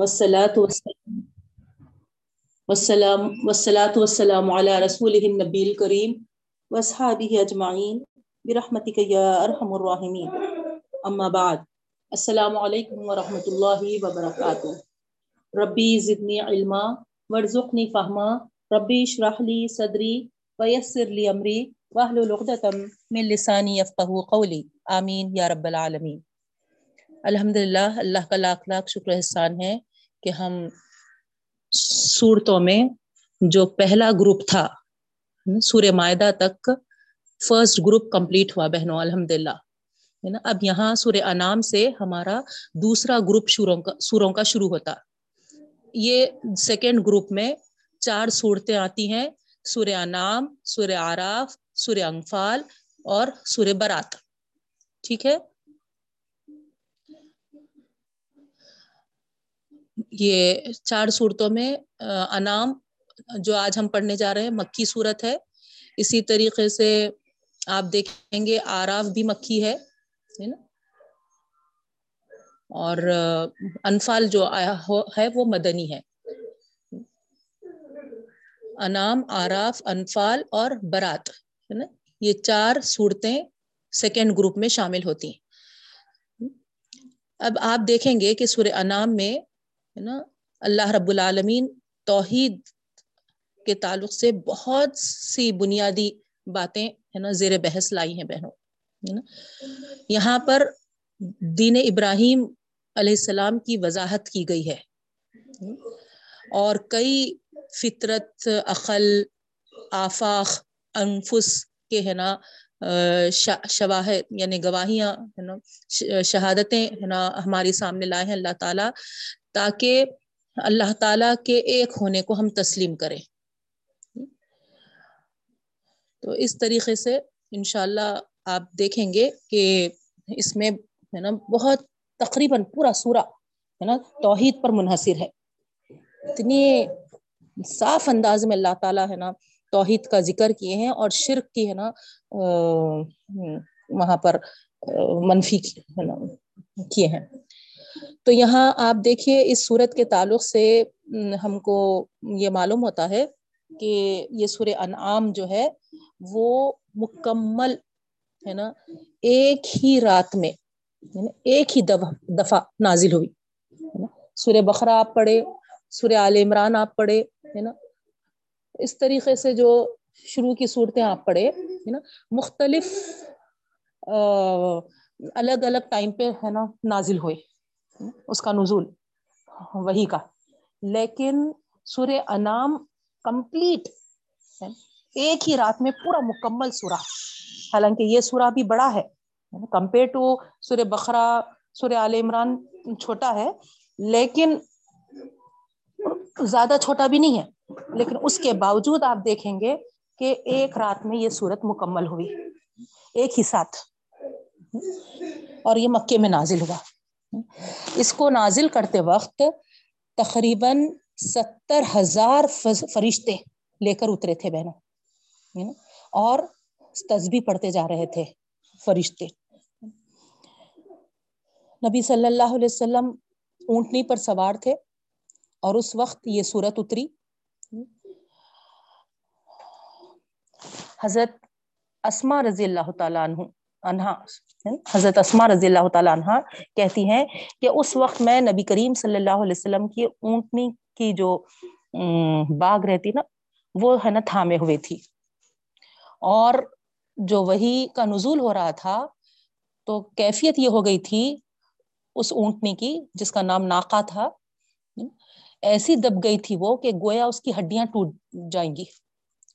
والصلاة والسلام والسلام والصلاة والسلام على رسوله النبي الكريم واصحابه اجمعین برحمتك یا ارحم الراحمین اما بعد، السلام علیکم ورحمۃ اللہ وبرکاتہ ربی زدنی علما ورزقنی فہما ربی اشرح لی صدری ویسر لی امری واحلل عقدۃ من لسانی یفقهوا قولی آمین یا رب العالمین الحمدللہ اللہ کا لاکھ لاکھ شکر احسان ہے۔ کہ ہم صورتوں میں جو پہلا گروپ تھا، سورہ معدہ تک فرسٹ گروپ کمپلیٹ ہوا بہنوں الحمد للہ ہے نا؟ اب یہاں سورہ انعام سے ہمارا دوسرا گروپ شوروں کا سوروں کا شروع ہوتا۔ یہ سیکنڈ گروپ میں چار صورتیں آتی ہیں، سورہ انعام، سورہ آراف سورہ انفال اور سورہ برات۔ ٹھیک ہے؟ یہ چار صورتوں میں انعام جو آج ہم پڑھنے جا رہے ہیں، مکی صورت ہے۔ اسی طریقے سے آپ دیکھیں گے، آراف بھی مکھی ہے نا؟ اور انفال جو ہے، وہ مدنی ہے۔ انعام، آراف، انفال اور برات، ہے نا؟ یہ چار صورتیں سیکنڈ گروپ میں شامل ہوتی ہیں۔ اب آپ دیکھیں گے کہ سورہ انعام میں ہے نا؟ اللہ رب العالمین توحید کے تعلق سے بہت سی بنیادی باتیں ہے نا، زیر بحث لائی ہیں بہنوں، ہے نا؟ یہاں پر دین ابراہیم علیہ السلام کی وضاحت کی گئی ہے۔ اور کئی فطرت، عقل، آفاق، انفس کے ہے نا شواہد یعنی گواہیاں، ہے نا شہادتیں، ہے نا ہماری سامنے لائے ہیں۔ اللہ تعالیٰ تاکہ اللہ تعالی کے ایک ہونے کو ہم تسلیم کریں۔ تو اس طریقے سے انشاءاللہ آپ دیکھیں گے کہ اس میں ہے نا بہت تقریباً پورا سورا ہے نا توحید پر منحصر ہے۔ اتنی صاف انداز میں اللہ تعالیٰ ہے نا توحید کا ذکر کیے ہیں اور شرک کی ہے نا وہاں پر منفی ہے کیے ہیں۔ تو یہاں آپ دیکھیے، اس صورت کے تعلق سے ہم کو یہ معلوم ہوتا ہے کہ یہ سور انعام جو ہے، وہ مکمل ہے نا، ایک ہی رات میں ایک ہی دفعہ نازل ہوئی سور بقرہ آپ پڑھے سور عال عمران آپ پڑھے ہے نا۔ اس طریقے سے جو شروع کی صورتیں آپ پڑھے ہے نا، مختلف الگ الگ ٹائم پہ، ہے نا، نازل ہوئے۔ اس کا نزول۔ وہی کا۔ لیکن سورہ انام کمپلیٹ ایک ہی رات میں پورا مکمل سورہ۔ حالانکہ یہ سورہ بھی بڑا ہے۔ کمپیئر ٹو سورہ بخرا سورہ عال عمران چھوٹا ہے۔ لیکن زیادہ چھوٹا بھی نہیں ہے۔ لیکن اس کے باوجود آپ دیکھیں گے کہ ایک رات میں یہ صورت مکمل ہوئی۔ ایک ہی ساتھ۔ اور یہ مکے میں نازل ہوا۔ اس کو نازل کرتے وقت تقریباً ستر ہزار فرشتے لے کر اترے تھے بہنوں اور تصبیح پڑھتے جا رہے تھے فرشتے۔ نبی صلی اللہ علیہ وسلم اونٹنی پر سوار تھے اور اس وقت یہ صورت اتری۔ حضرت اسما رضی اللہ تعالیٰ عنہ انہا حضرت اسما رضی اللہ تعالیٰ عنہ کہتی ہیں کہ اس وقت میں نبی کریم صلی اللہ علیہ وسلم کی اونٹنی کی جو باغ رہتی نا، وہ ہے نا تھامے ہوئے تھی۔ اور جو وہی کا نزول ہو رہا تھا، تو کیفیت یہ ہو گئی تھی اس اونٹنی کی، جس کا نام ناکا تھا۔ ایسی دب گئی تھی وہ کہ گویا اس کی ہڈیاں ٹوٹ جائیں گی۔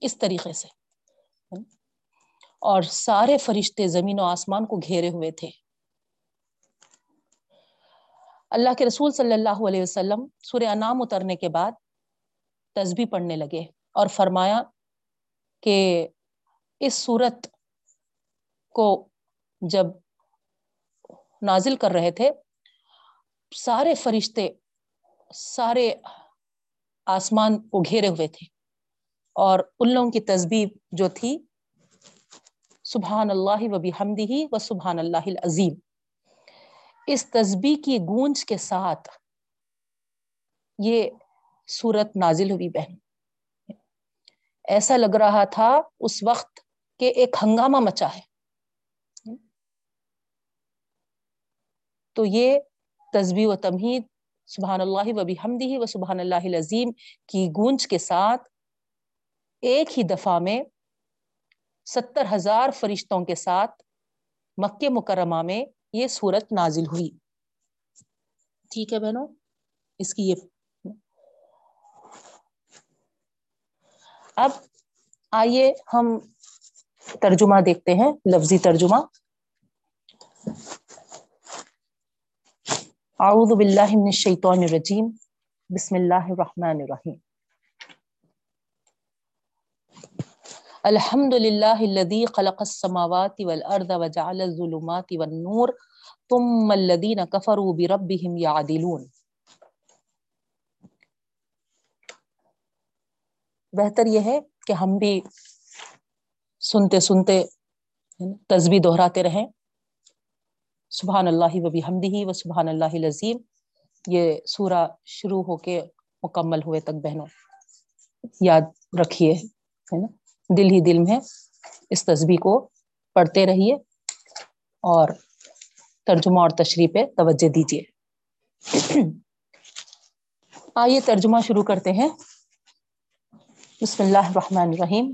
اس طریقے سے۔ اور سارے فرشتے زمین و آسمان کو گھیرے ہوئے تھے۔ اللہ کے رسول صلی اللہ علیہ وسلم سورہ انعام اترنے کے بعد تسبیح پڑھنے لگے اور فرمایا کہ اس صورت کو جب نازل کر رہے تھے، سارے فرشتے، سارے آسمان کو گھیرے ہوئے تھے اور ان لوگوں کی تسبیح جو تھی سبحان اللہ و بحمدہ و سبحان اللہ العظیم۔ اس تسبیح کی گونج کے ساتھ یہ صورت نازل ہوئی بہن۔ ایسا لگ رہا تھا اس وقت کہ ایک ہنگامہ مچا ہے۔ تو یہ تصبی و تمہید سبحان اللہ و بحمدہ و سبحان اللہ العظیم کی گونج کے ساتھ ایک ہی دفعہ میں ستر ہزار فرشتوں کے ساتھ مکہ مکرمہ میں یہ صورت نازل ہوئی۔ ٹھیک ہے بہنوں، اس کی یہ اب آئیے ہم ترجمہ دیکھتے ہیں، لفظی ترجمہ۔ اعوذ باللہ من الشیطان الرجیم، بسم اللہ الرحمن الرحیم۔ الحمد للہ الذي خلق السماوات والارض وجعل الظلمات والنور ثم الذين كفروا بربهم يعدلون بہتر یہ ہے کہ ہم بھی سنتے سنتے تسبیح دہراتے رہیں۔ سبحان اللہ و بحمدہ و سبحان اللہ العظیم۔ یہ سورہ شروع ہو کے مکمل ہوئے تک بہنوں، یاد رکھیے، ہے نا؟ دل ہی دل میں اس تصبیح کو پڑھتے رہیے اور ترجمہ اور تشریح پہ توجہ دیجیے۔ آئیے ترجمہ شروع کرتے ہیں۔ بسم اللہ الرحمن الرحیم۔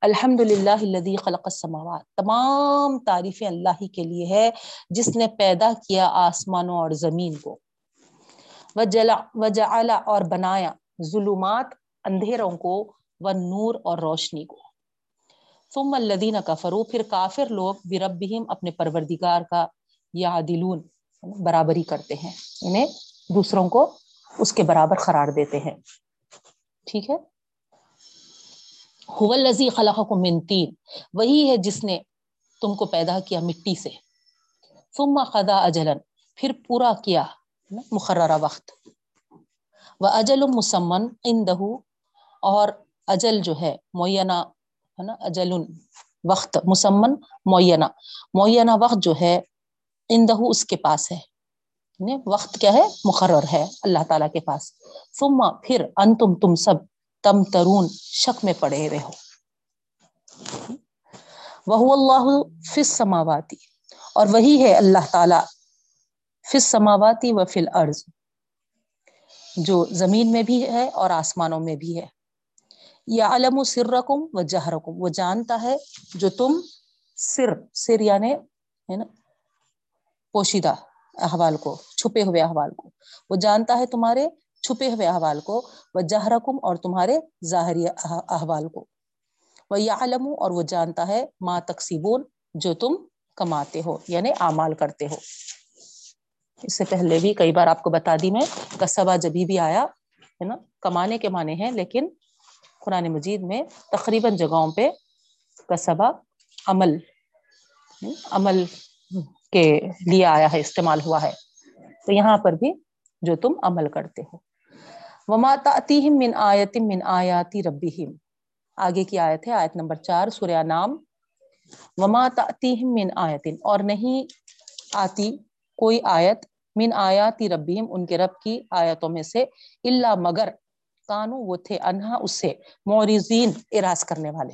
الحمد للہ الذي خلق السماوات۔ تمام تعریفیں اللہ ہی کے لیے ہے، جس نے پیدا کیا آسمانوں اور زمین کو۔ وجعل اور بنایا ظلمات اندھیروں کو و نور اور روشنی کو۔ ثم الذین کفروا پھر کافر لوگ بربہم اپنے پروردگار کا یا دلون برابری کرتے ہیں انہیں دوسروں کو اس کے برابر قرار دیتے ہیں۔ ٹھیک ہے؟ الذی خلقکم من تین، وہی ہے جس نے تم کو پیدا کیا مٹی سے۔ ثم قضا اجلا، پھر پورا کیا مقررہ وقت۔ و اجل مسمن اندہ اور اجل جو ہے، معینہ ہے نا اجل وقت، مسمن، معینہ۔ معینہ وقت جو ہے اندہ اس کے پاس ہے۔ یعنی وقت کیا ہے؟ مقرر ہے اللہ تعالیٰ کے پاس۔ ثم پھر انتم، تم سب تم ترون، شک میں پڑے ہوئے ہو۔ وہ اللہ فس سماواتی اور وہی ہے اللہ تعالی فس سماواتی و فل ارض جو زمین میں بھی ہے اور آسمانوں میں بھی ہے۔ یا علم و سر رقم و جہرکم وہ جانتا ہے جو تم سر سر یعنی ہے نا، پوشیدہ احوال کو، چھپے ہوئے احوال کو۔ وہ جانتا ہے تمہارے چھپے ہوئے احوال کو وہ جہرکم اور تمہارے ظاہری احوال کو۔ وہ یا علم اور وہ جانتا ہے ماں تقسیبون جو تم کماتے ہو یعنی اعمال کرتے ہو۔ اس سے پہلے بھی کئی بار آپ کو بتا دی میں، کسبہ جبھی بھی آیا، ہے نا، کمانے کے معنی ہیں، لیکن قرآن مجید میں تقریباً جگہوں پہ کسبہ عمل عمل کے لیے آیا ہے، استعمال ہوا ہے۔ تو یہاں پر بھی جو تم عمل کرتے ہو۔ وما تأتیہم من آیت من آیاتی ربہم آگے کی آیت ہے، آیت نمبر چار، سورہ نام۔ وما تأتیہم من آیت اور نہیں آتی کوئی آیت من آیاتی ربہم ان کے رب کی آیتوں میں سے اللہ مگر کانو وہ تھے انہا اس سے مورزین اراز کرنے والے۔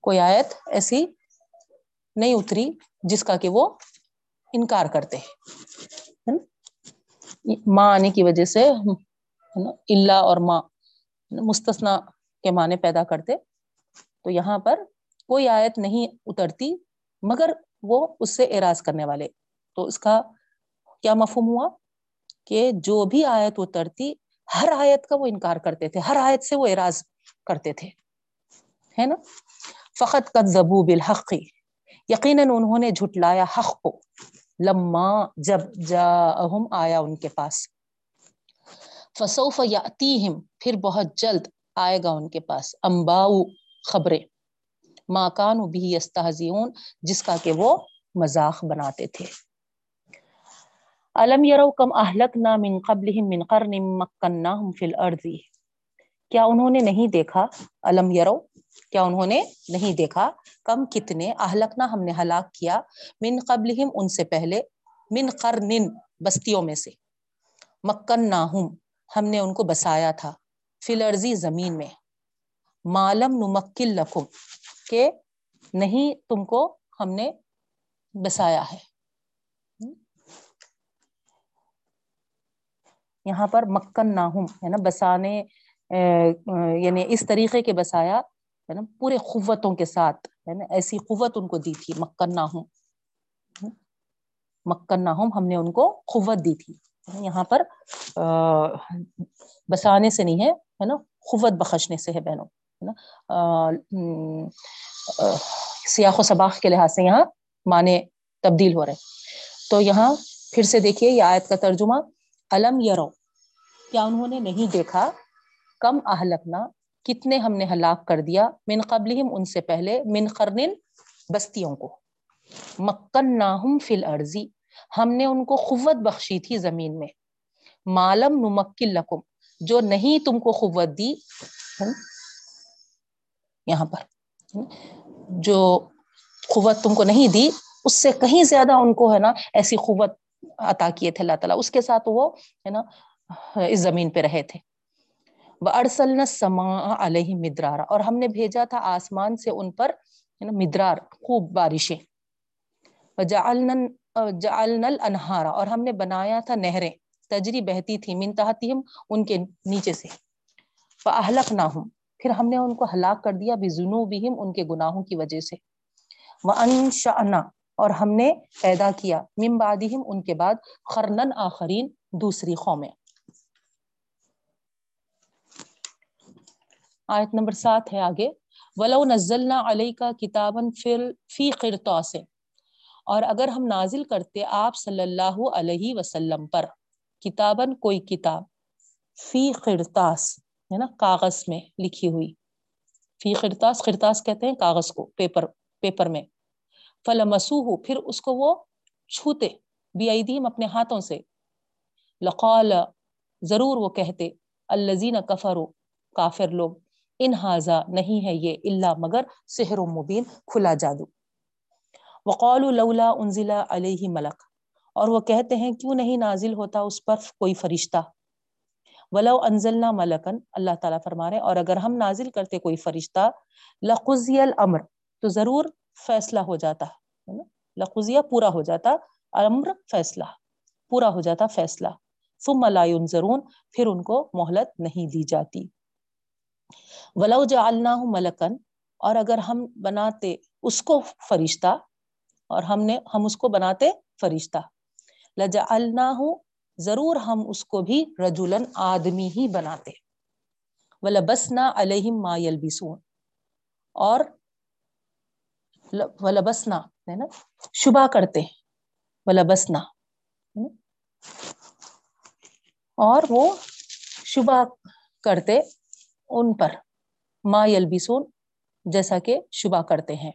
کوئی آیت ایسی نہیں اتری جس کا کہ وہ انکار کرتے ہیں۔ ماں آنے کی وجہ سے اللہ اور ماں مستثنا کے معنی پیدا کرتے۔ تو یہاں پر کوئی آیت نہیں اترتی مگر وہ اس سے اراض کرنے والے۔ تو اس کا کیا مفہوم ہوا؟ کہ جو بھی آیت اترتی، ہر آیت کا وہ انکار کرتے تھے، ہر آیت سے وہ اراض کرتے تھے، ہے نا؟ فقط قد زبو بالحق، یقیناً انہوں نے جھٹلایا حق کو۔ لما جب جاہم آیا ان کے پاس، فسوف یاتیہم پھر بہت جلد آئے گا ان کے پاس۔ امباؤ خبریں، ما کانوا بھی یستہزئون، جس کا کہ وہ مذاق بناتے تھے۔ علم یرو کم اہلکنا من قبلہم من قرن مکناہم فی الارض کیا انہوں نے نہیں دیکھا؟ علم یرو کیا انہوں نے نہیں دیکھا؟ کم کتنے اہلکنا ہم نے ہلاک کیا من قبلہم ان سے پہلے، من قرن بستیوں میں سے. مکن ہم نے ان کو بسایا تھا فلرزی زمین میں. معلم نمکل لکم کہ نہیں تم کو ہم نے بسایا ہے. یہاں پر مکن ناہم ہے نا؟ بسانے یعنی اس طریقے کے بسایا، ہے نا؟ پورے قوتوں کے ساتھ، ہے نا؟ ایسی قوت ان کو دی تھی، مکن ناہم مکن ناہم ہم نے ان کو قوت دی تھی۔ یہاں پر بسانے سے نہیں ہے ہے نا؟ قوت بخشنے سے ہے بہنوں، ہے نا؟ سیاق و سباق کے لحاظ سے یہاں معنی تبدیل ہو رہے۔ تو یہاں پھر سے دیکھیے، یہ آیت کا ترجمہ۔ علم یرو، کیا انہوں نے نہیں دیکھا؟ کم اہلکنا، کتنے ہم نے ہلاک کر دیا؟ من قبل ان سے پہلے، من قرن بستیوں کو۔ مکن ناہم فل ارضی ہم نے ان کو قوت بخشی تھی زمین میں۔ معلم نمکل لکم، جو نہیں تم کو قوت دی یہاں پر، جو قوت تم کو نہیں دی، اس سے کہیں زیادہ ان کو ہے نا ایسی قوت عطا کیے تھے اللہ تعالیٰ۔ اس کے ساتھ وہ ہے نا، اس زمین پہ رہے تھے۔ وہ ارسل سما علیہ مدرارا۔ اور ہم نے بھیجا تھا آسمان سے ان پر مدرار، خوب بارشیں۔ جعلنا انہارا اور ہم نے بنایا تھا نہریں۔ تجری بہتی تھی، من تحتہم، ان کے نیچے سے۔ فاہلکناہم پھر ہم نے ان کو ہلاک کر دیا بذنوبہم ان کے گناہوں کی وجہ سے۔ وانشأنا اور ہم نے پیدا کیا۔ من بعدہم ان کے بعد خرنن آخرین دوسری قومیں۔ آیت نمبر سات ہے آگے۔ ولو نزلنا علیکا کتابا فی قرطاس۔ اور اگر ہم نازل کرتے آپ صلی اللہ علیہ وسلم پر کتابن کوئی کتاب فی قرطاس، ہے نا، کاغذ میں لکھی ہوئی۔ فی قرطاس قرطاس کہتے ہیں کاغذ کو، پیپر پیپر میں۔ فلمسوہ پھر اس کو وہ چھوتے بی اپنے ہاتھوں سے۔ لقال، ضرور وہ کہتے الزین کفرو کافر لوگ، ان ہاضا نہیں ہے یہ اللہ مگر سحر و مبین، کھلا جادو۔ وقال لولا انزلا علیہ ملک اور وہ کہتے ہیں، کیوں نہیں نازل ہوتا اس پر کوئی فرشتہ؟ ولو انزلنا ملکن اللہ تعالیٰ فرما رہے اور اگر ہم نازل کرتے کوئی فرشتہ لقضی الامر تو ضرور فیصلہ ہو جاتا لقضیہ پورا ہو جاتا امر فیصلہ، پورا ہو جاتا فیصلہ۔ ثم لا ينظرون، پھر ان کو مہلت نہیں دی جاتی۔ ولو جعلناہ ملکن اور اگر ہم بناتے اس کو فرشتہ، اور ہم نے، ہم اس کو بناتے فرشتہ۔ لجعلناہ ضرور ہم اس کو بھی رجولن آدمی ہی بناتے۔ ولبسنا علیہم ما یلبسون اور ولبسنا، ہے نا؟ شبہ کرتے ولبسنا اور وہ شبہ کرتے ان پر، ما یلبسون، جیسا کہ شبہ کرتے ہیں۔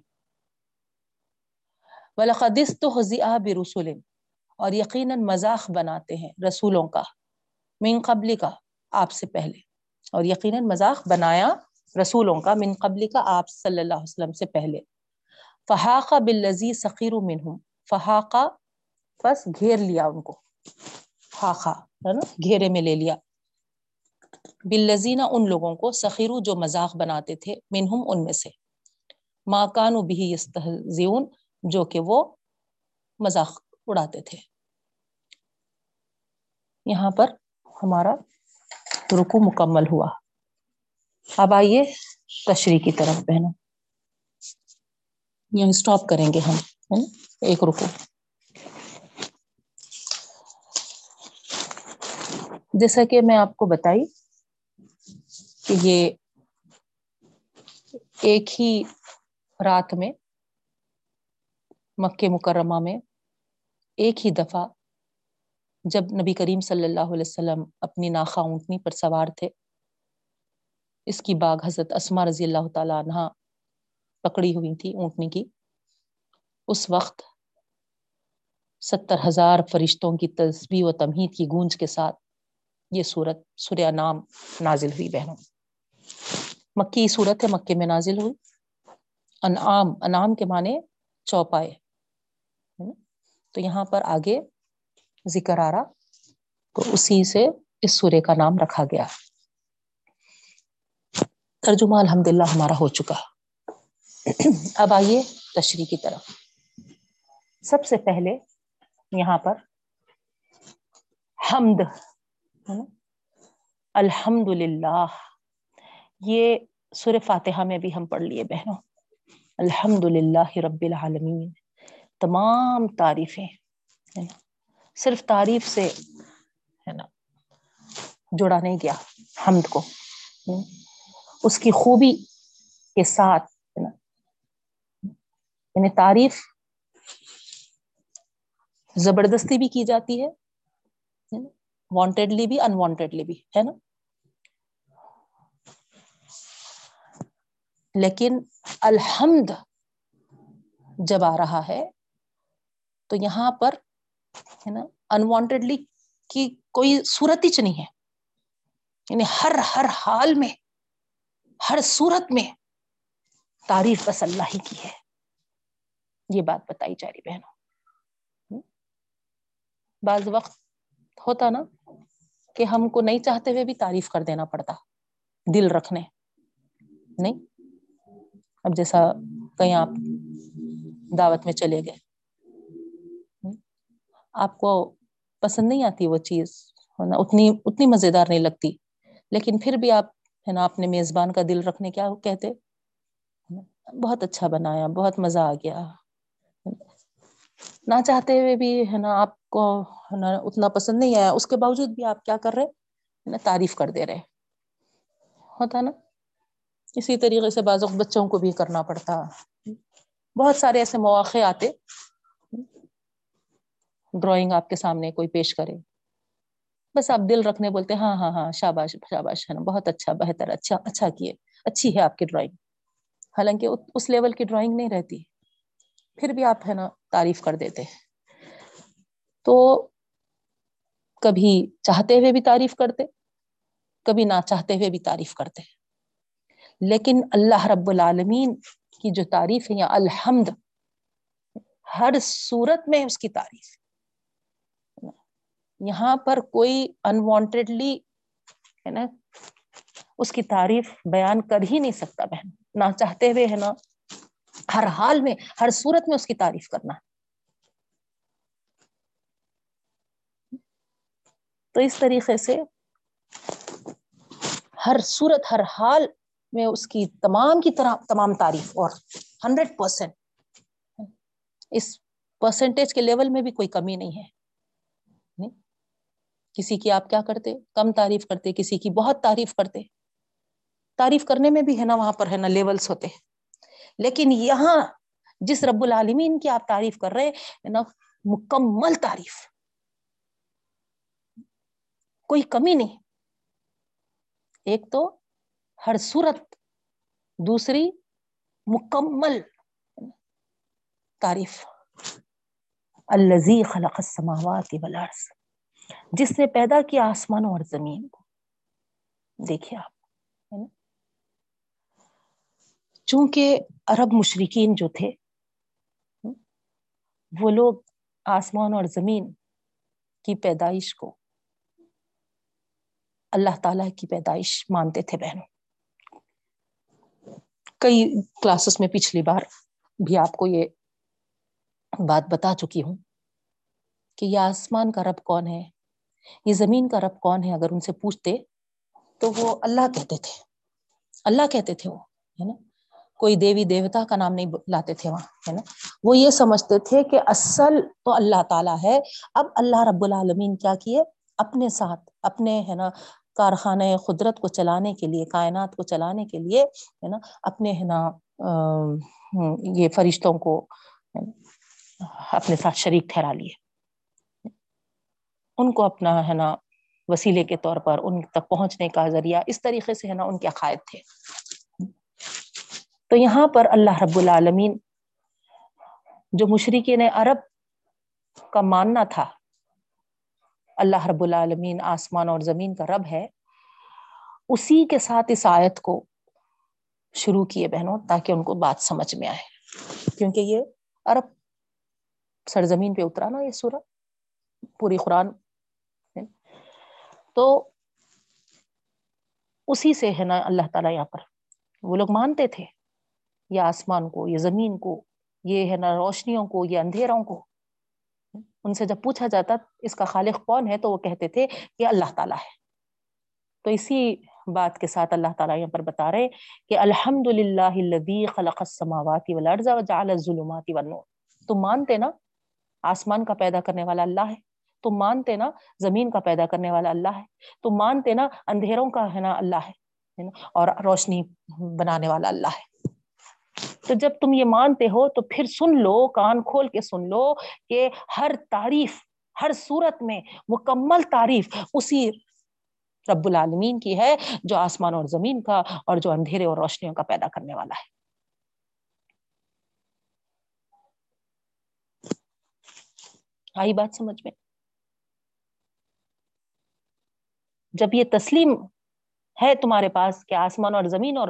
وَلَقَدِسْ تُحْزِئَا بِرُسُلٍ اور یقیناً مذاق بناتے ہیں رسولوں کا، من قبل کا، آپ سے پہلے۔ اور یقیناً مذاق بنایا رسولوں کا، من قبل کا، آپ صلی اللہ علیہ وسلم سے پہلے۔ فحاقہ باللزی سقیر منہم فحاقہ بس گھیر لیا ان کو۔ خاخا ہے نا؟ گھیرے میں لے لیا۔ باللزینہ ان لوگوں کو سخیرو جو مذاق بناتے تھے منہم ان میں سے۔ ما کانو بھی یستہزئون، جو کہ وہ مذاق اڑاتے تھے۔ یہاں پر ہمارا رکو مکمل ہوا۔ اب آئیے تشریح کی طرف، بہنوں۔ یعنی یہاں اسٹاپ کریں گے ہم ایک رکو۔ جیسا کہ میں آپ کو بتائی کہ یہ ایک ہی رات میں مکہ مکرمہ میں ایک ہی دفعہ جب نبی کریم صلی اللہ علیہ وسلم اپنی ناخا اونٹنی پر سوار تھے، اس کی باغ حضرت اسما رضی اللہ تعالی عنہ پکڑی ہوئی تھی اونٹنی کی۔ اس وقت ستر ہزار فرشتوں کی تسبیح و تمہید کی گونج کے ساتھ یہ صورت سورہ نام نازل ہوئی بہنوں۔ مکی صورت ہے، مکے میں نازل ہوئی۔ انعام انعام کے معنی چوپائے۔ تو یہاں پر آگے ذکر آ رہا، تو اسی سے اس سورے کا نام رکھا گیا۔ ترجمہ الحمد للہ ہمارا ہو چکا۔ اب آئیے تشریح کی طرف۔ سب سے پہلے یہاں پر حمد الحمد للہ یہ سور فاتحہ میں بھی ہم پڑھ لیے بہنوں۔ الحمد للہ رب العالمین۔ تمام تعریفیں صرف تعریف سے، ہے نا، جوڑا نہیں گیا، حمد کو۔ اس کی خوبی کے ساتھ یعنی تعریف زبردستی بھی کی جاتی ہے وانٹیڈلی بھی انوانٹیڈلی بھی، ہے نا؟ لیکن الحمد جب آ رہا ہے تو یہاں پر، ہے نا انوانٹیڈلی کی کوئی صورت ہی نہیں ہے۔ یعنی ہر ہر حال میں، ہر صورت میں تعریف بس اللہ ہی کی ہے۔ یہ بات بتائی جا رہی بہنوں۔ بعض وقت ہوتا نا کہ ہم کو نہیں چاہتے ہوئے بھی تعریف کر دینا پڑتا، دل رکھنے۔ نہیں؟ اب جیسا کہیں آپ دعوت میں چلے گئے۔ آپ کو پسند نہیں آتی وہ چیز اتنی اتنی مزے دار نہیں لگتی۔ لیکن پھر بھی آپ، ہے نا، اپنے میزبان کا دل رکھنے کیا کہتے؟ بہت اچھا بنایا، بہت مزہ آ گیا۔ نہ چاہتے ہوئے بھی ہے نا آپ کو نا اتنا پسند نہیں آیا۔ اس کے باوجود بھی آپ کیا کر رہے تعریف کر دے رہے ہوتا نا؟ اسی طریقے سے بازوق بچوں کو بھی کرنا پڑتا۔ بہت سارے ایسے مواقع آتے۔ ڈرائنگ آپ کے سامنے کوئی پیش کرے۔ بس آپ دل رکھنے بولتے ہاں ہاں ہاں شاباش شاباش، ہے نا، بہت اچھا بہتر اچھا اچھا کیے۔ اچھی ہے آپ کی ڈرائنگ حالانکہ اس لیول کی ڈرائنگ نہیں رہتی۔ پھر بھی آپ ہے نا تعریف کر دیتے تو کبھی چاہتے ہوئے بھی تعریف کرتے، کبھی نہ چاہتے ہوئے بھی تعریف کرتے۔ لیکن اللہ رب العالمین کی جو تعریف ہے یا الحمد، ہر صورت میں اس کی تعریف۔ یہاں پر کوئی انوانٹیڈلی ہے نا، اس کی تعریف بیان کر ہی نہیں سکتا بہن۔ نہ چاہتے ہوئے ہے نا ہر حال میں، ہر صورت میں اس کی تعریف کرنا۔ تو اس طریقے سے ہر صورت، ہر حال میں اس کی تمام کی طرح، تمام تعریف اور ہنڈریڈ پرسینٹ اس پرسنٹیج کے لیول میں بھی کوئی کمی نہیں ہے۔ کسی کی آپ کیا کرتے؟ کم تعریف کرتے، کسی کی بہت تعریف کرتے۔ تعریف کرنے میں بھی ہے نا، وہاں پر ہے نا لیولس ہوتے۔ لیکن یہاں جس رب العالمین کی آپ تعریف کر رہے نا، مکمل تعریف۔ کوئی کمی نہیں۔ ایک تو ہر صورت، دوسری مکمل تعریف۔ الزی خلق السماوات والارض۔ جس نے پیدا کیا آسمان اور زمین کو۔ دیکھیے آپ، ہے نا؟ چونکہ عرب مشرقین جو تھے، وہ لوگ آسمان اور زمین کی پیدائش کو اللہ تعالی کی پیدائش مانتے تھے بہنوں۔ کئی کلاسز میں پچھلی بار بھی آپ کو یہ بات بتا چکی ہوں کہ یہ آسمان کا رب کون ہے، یہ زمین کا رب کون ہے، اگر ان سے پوچھتے تو وہ اللہ کہتے تھے۔ اللہ کہتے تھے وہ، ہے نا؟ کوئی دیوی دیوتا کا نام نہیں لاتے تھے وہاں، ہے نا؟ وہ یہ سمجھتے تھے کہ اصل تو اللہ تعالیٰ ہے، اب اللہ رب العالمین کیا کیے؟ اپنے ساتھ، اپنے، ہے نا کارخانہ قدرت کو چلانے کے لیے، کائنات کو چلانے کے لیے، ہے نا، اپنے، ہے نا یہ فرشتوں کو اپنے ساتھ شریک ٹھہرا لیے۔ ان کو اپنا، ہے نا، وسیلے کے طور پر ان تک پہنچنے کا ذریعہ اس طریقے سے، ہے نا، ان کے عقائد تھے۔ تو یہاں پر اللہ رب العالمین جو مشرقین عرب کا ماننا تھا، اللہ رب العالمین آسمان اور زمین کا رب ہے، اسی کے ساتھ اس آیت کو شروع کیے بہنوں تاکہ ان کو بات سمجھ میں آئے۔ کیونکہ یہ عرب سرزمین پہ اترا نا یہ سورہ، پوری قرآن۔ تو اسی سے ہے نا اللہ تعالیٰ یہاں پر۔ وہ لوگ مانتے تھے۔ یہ آسمان کو یہ زمین کو، یہ ہے نا روشنیوں کو، یہ اندھیروں کو۔ ان سے جب پوچھا جاتا اس کا خالق کون ہے تو وہ کہتے تھے کہ اللہ تعالیٰ ہے۔ تو اسی بات کے ساتھ اللہ تعالیٰ یہاں پر بتا رہے کہ الحمد للہ خلق السماوات والارض وجعل الظلمات والنور۔ تم مانتے نا، آسمان کا پیدا کرنے والا اللہ ہے۔ تم مانتے نا، زمین کا پیدا کرنے والا اللہ ہے۔ تم مانتے نا، اندھیروں کا ہے نا اللہ ہے۔ اور روشنی بنانے والا اللہ ہے۔ تو جب تم یہ مانتے ہو تو پھر سن لو، کان کھول کے سن لو کہ ہر تعریف، ہر صورت میں مکمل تعریف اسی رب العالمین کی ہے، جو آسمان اور زمین کا اور جو اندھیرے اور روشنیوں کا پیدا کرنے والا ہے۔ آئی بات سمجھ میں؟ جب یہ تسلیم ہے تمہارے پاس کہ آسمان اور زمین اور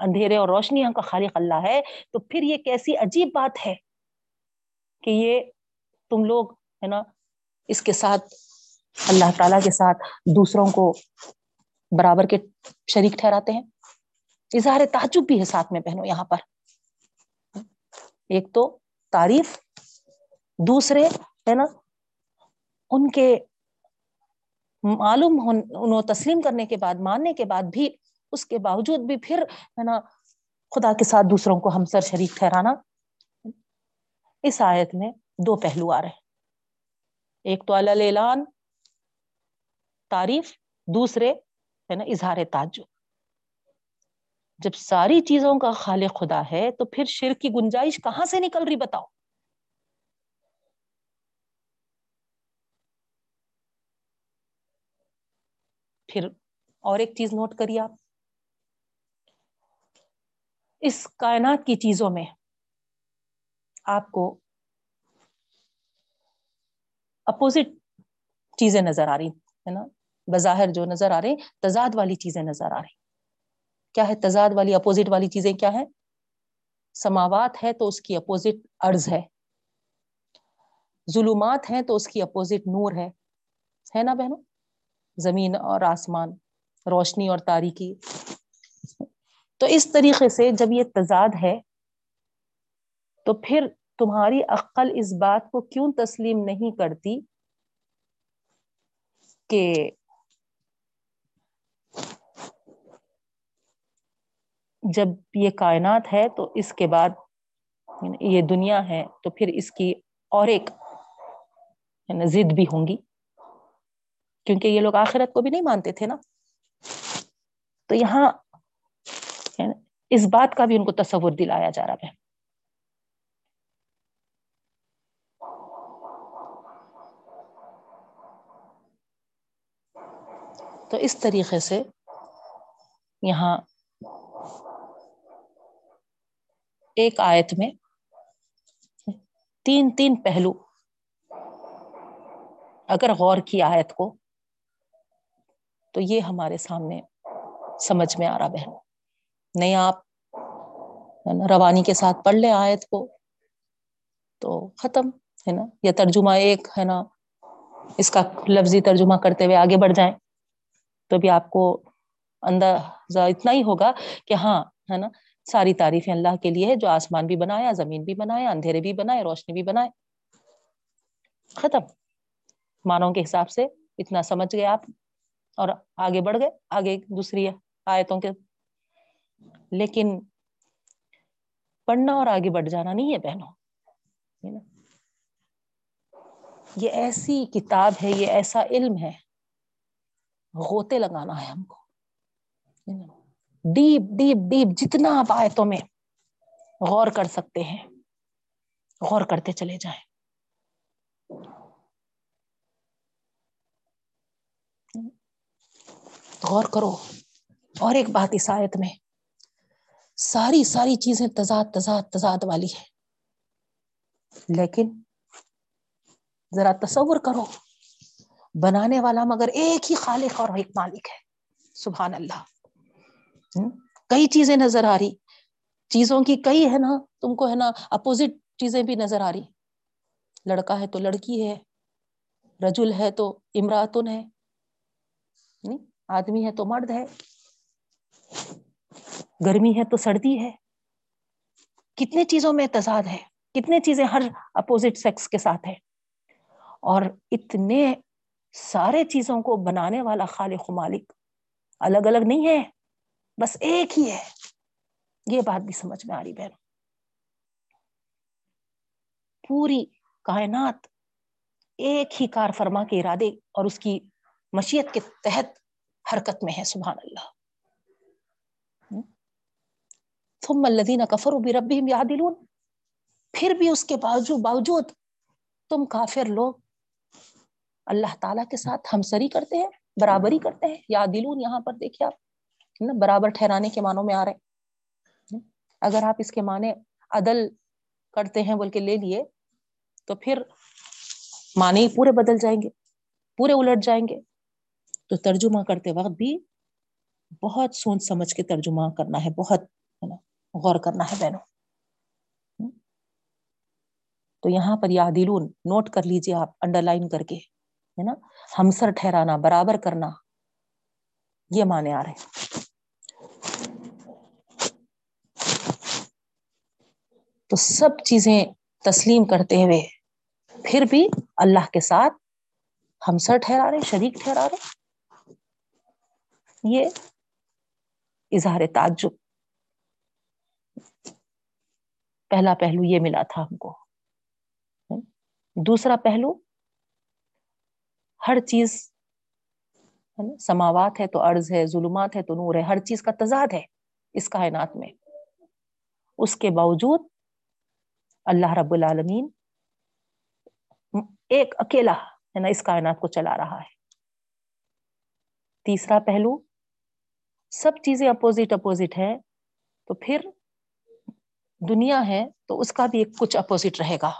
اندھیرے اور روشنی کا خالق اللہ ہے، تو پھر یہ کیسی عجیب بات ہے کہ یہ تم لوگ ہے نا اس کے ساتھ، اللہ تعالی کے ساتھ دوسروں کو برابر کے شریک ٹھہراتے ہیں؟ اظہار تعجب بھی ہے ساتھ میں پہنو یہاں پر۔ ایک تو تعریف، دوسرے ہے نا ان کے معلوم انہوں تسلیم کرنے کے بعد، ماننے کے بعد بھی، اس کے باوجود بھی پھر، ہے نا، خدا کے ساتھ دوسروں کو ہم سر شریک ٹھہرانا۔ اس آیت میں دو پہلو آ رہے ایک تو اعلان تعریف، دوسرے، ہے نا، اظہار تعجب۔ جب ساری چیزوں کا خالق خدا ہے، تو پھر شر کی گنجائش کہاں سے نکل رہی بتاؤ؟ پھر اور ایک چیز نوٹ کریے آپ۔ اس کائنات کی چیزوں میں آپ کو اپوزٹ چیزیں نظر آ رہی، ہے نا؟ بظاہر جو نظر آ رہے، تضاد والی چیزیں نظر آ رہی۔ کیا ہے تضاد والی اپوزٹ والی چیزیں کیا ہے سماوات ہے تو اس کی اپوزٹ ارض ہے۔ ظلمات ہیں تو اس کی اپوزٹ نور ہے۔ ہے نا بہنوں؟ زمین اور آسمان، روشنی اور تاریخی تو اس طریقے سے جب یہ تضاد ہے، تو پھر تمہاری عقل اس بات کو کیوں تسلیم نہیں کرتی کہ جب یہ کائنات ہے تو اس کے بعد یعنی یہ دنیا ہے تو پھر اس کی اور ایک یعنی ضد بھی ہوں گی۔ کیونکہ یہ لوگ آخرت کو بھی نہیں مانتے تھے نا۔ تو یہاں یعنی اس بات کا بھی ان کو تصور دلایا جا رہا ہے۔ تو اس طریقے سے یہاں ایک آیت میں تین تین پہلو اگر غور کی آیت کو تو یہ ہمارے سامنے سمجھ میں آ رہا بہن۔ نہیں، آپ روانی کے ساتھ پڑھ لیں آیت کو۔ تو ختم، ہے نا؟ یا ترجمہ ایک، ہے نا؟ اس کا لفظی ترجمہ کرتے ہوئے آگے بڑھ جائیں۔ تو بھی آپ کو اندازہ اتنا ہی ہوگا کہ ہاں ہے نا؟ ساری تعریفیں اللہ کے لیے ہے جو آسمان بھی بنایا، زمین بھی بنایا، اندھیرے بھی بنائے، روشنی بھی بنائے۔ ختم۔ مانوں کے حساب سے اتنا سمجھ گئے آپ۔ اور آگے بڑھ گئے، آگے دوسری آیتوں کے۔ لیکن پڑھنا اور آگے بڑھ جانا نہیں ہے بہنوں۔ یہ ایسی کتاب ہے، یہ ایسا علم ہے۔ غوطے لگانا ہے ہم کو۔ ڈیپ ڈیپ ڈیپ جتنا آپ آیتوں میں غور کر سکتے ہیں، غور کرتے چلے جائیں۔ غور کرو اور ایک بات اس آیت میں، ساری ساری چیزیں تضاد تضاد تضاد والی ہے لیکن ذرا تصور کرو، بنانے والا مگر ایک ہی خالق اور ایک مالک ہے۔ سبحان اللہ۔ کئی چیزیں نظر آ رہی۔ چیزوں کی کئی ہے نا، تم کو ہے نا اپوزٹ چیزیں بھی نظر آ رہی۔ لڑکا ہے تو لڑکی ہے، رجل ہے تو امراتن ہے۔ آدمی ہے تو مرد ہے۔ گرمی ہے تو سردی ہے۔ کتنے چیزوں میں تضاد ہے۔ کتنے چیزیں ہر اپوزٹ سیکس کے ساتھ ہے اور اتنے سارے چیزوں کو بنانے والا خالق و مالک الگ الگ نہیں ہے۔ بس ایک ہی ہے۔ یہ بات بھی سمجھ میں آ رہی بہن پوری کائنات ایک ہی کار فرما کے ارادے اور اس کی مشیت کے تحت حرکت میں ہے، سبحان اللہ۔ ثم الذين كفروا بربهم يعدلون پھر بھی اس کے باوجود باوجود تم کافر لوگ اللہ تعالیٰ کے ساتھ ہمسری کرتے ہیں، برابری کرتے ہیں۔ یا دلون یہاں پر دیکھیے آپ، نا، برابر ٹھہرانے کے معنوں میں آ رہے ہیں۔ اگر آپ اس کے معنی عدل کرتے ہیں بول کے لے لیے، تو پھر معنی پورے بدل جائیں گے، پورے الٹ جائیں گے۔ تو ترجمہ کرتے وقت بھی بہت سوچ سمجھ کے ترجمہ کرنا ہے، بہت غور کرنا ہے بہنوں۔ تو یہاں پر یادلون نوٹ کر لیجیے آپ انڈر لائن کر کے، ہے نا، ہمسر ٹھہرانا، برابر کرنا، یہ مانے آ رہے تو سب چیزیں تسلیم کرتے ہوئے پھر بھی اللہ کے ساتھ ہمسر ٹھہرا رہے شریک ٹھہرا رہے یہ اظہار تعجب۔ پہلا پہلو یہ ملا تھا ہم کو۔ دوسرا پہلو، ہر چیز سماوات ہے تو عرض ہے، ظلمات ہے تو نور ہے، ہر چیز کا تضاد ہے اس کائنات میں۔ اس کے باوجود اللہ رب العالمین ایک اکیلا، ہے نا، اس کائنات کو چلا رہا ہے۔ تیسرا پہلو سب چیزیں اپوزٹ اپوزٹ ہے تو پھر دنیا ہے تو اس کا بھی ایک کچھ اپوزٹ رہے گا۔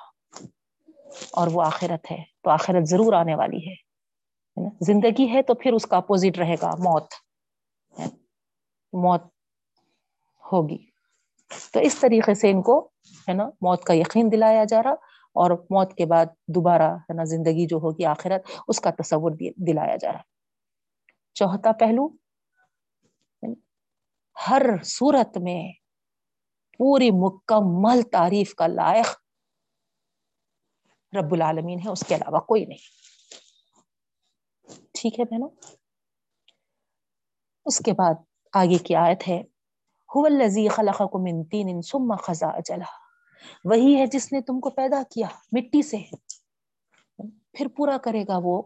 اور وہ آخرت ہے، تو آخرت ضرور آنے والی ہے۔ زندگی ہے تو پھر اس کا اپوزٹ رہے گا، موت۔ موت ہوگی۔ تو اس طریقے سے ان کو، ہے نا، موت کا یقین دلایا جا رہا اور موت کے بعد دوبارہ، ہے نا، زندگی جو ہوگی آخرت، اس کا تصور دلایا جا رہا۔ چوتھا پہلو ہر صورت میں پوری مکمل تعریف کا لائق رب العالمین ہے، اس کے علاوہ کوئی نہیں۔ ٹھیک ہے بہنوں؟ اس کے بعد آگے کی آیت ہے وہی ہے جس نے تم کو پیدا کیا مٹی سے۔ پھر پورا کرے گا وہ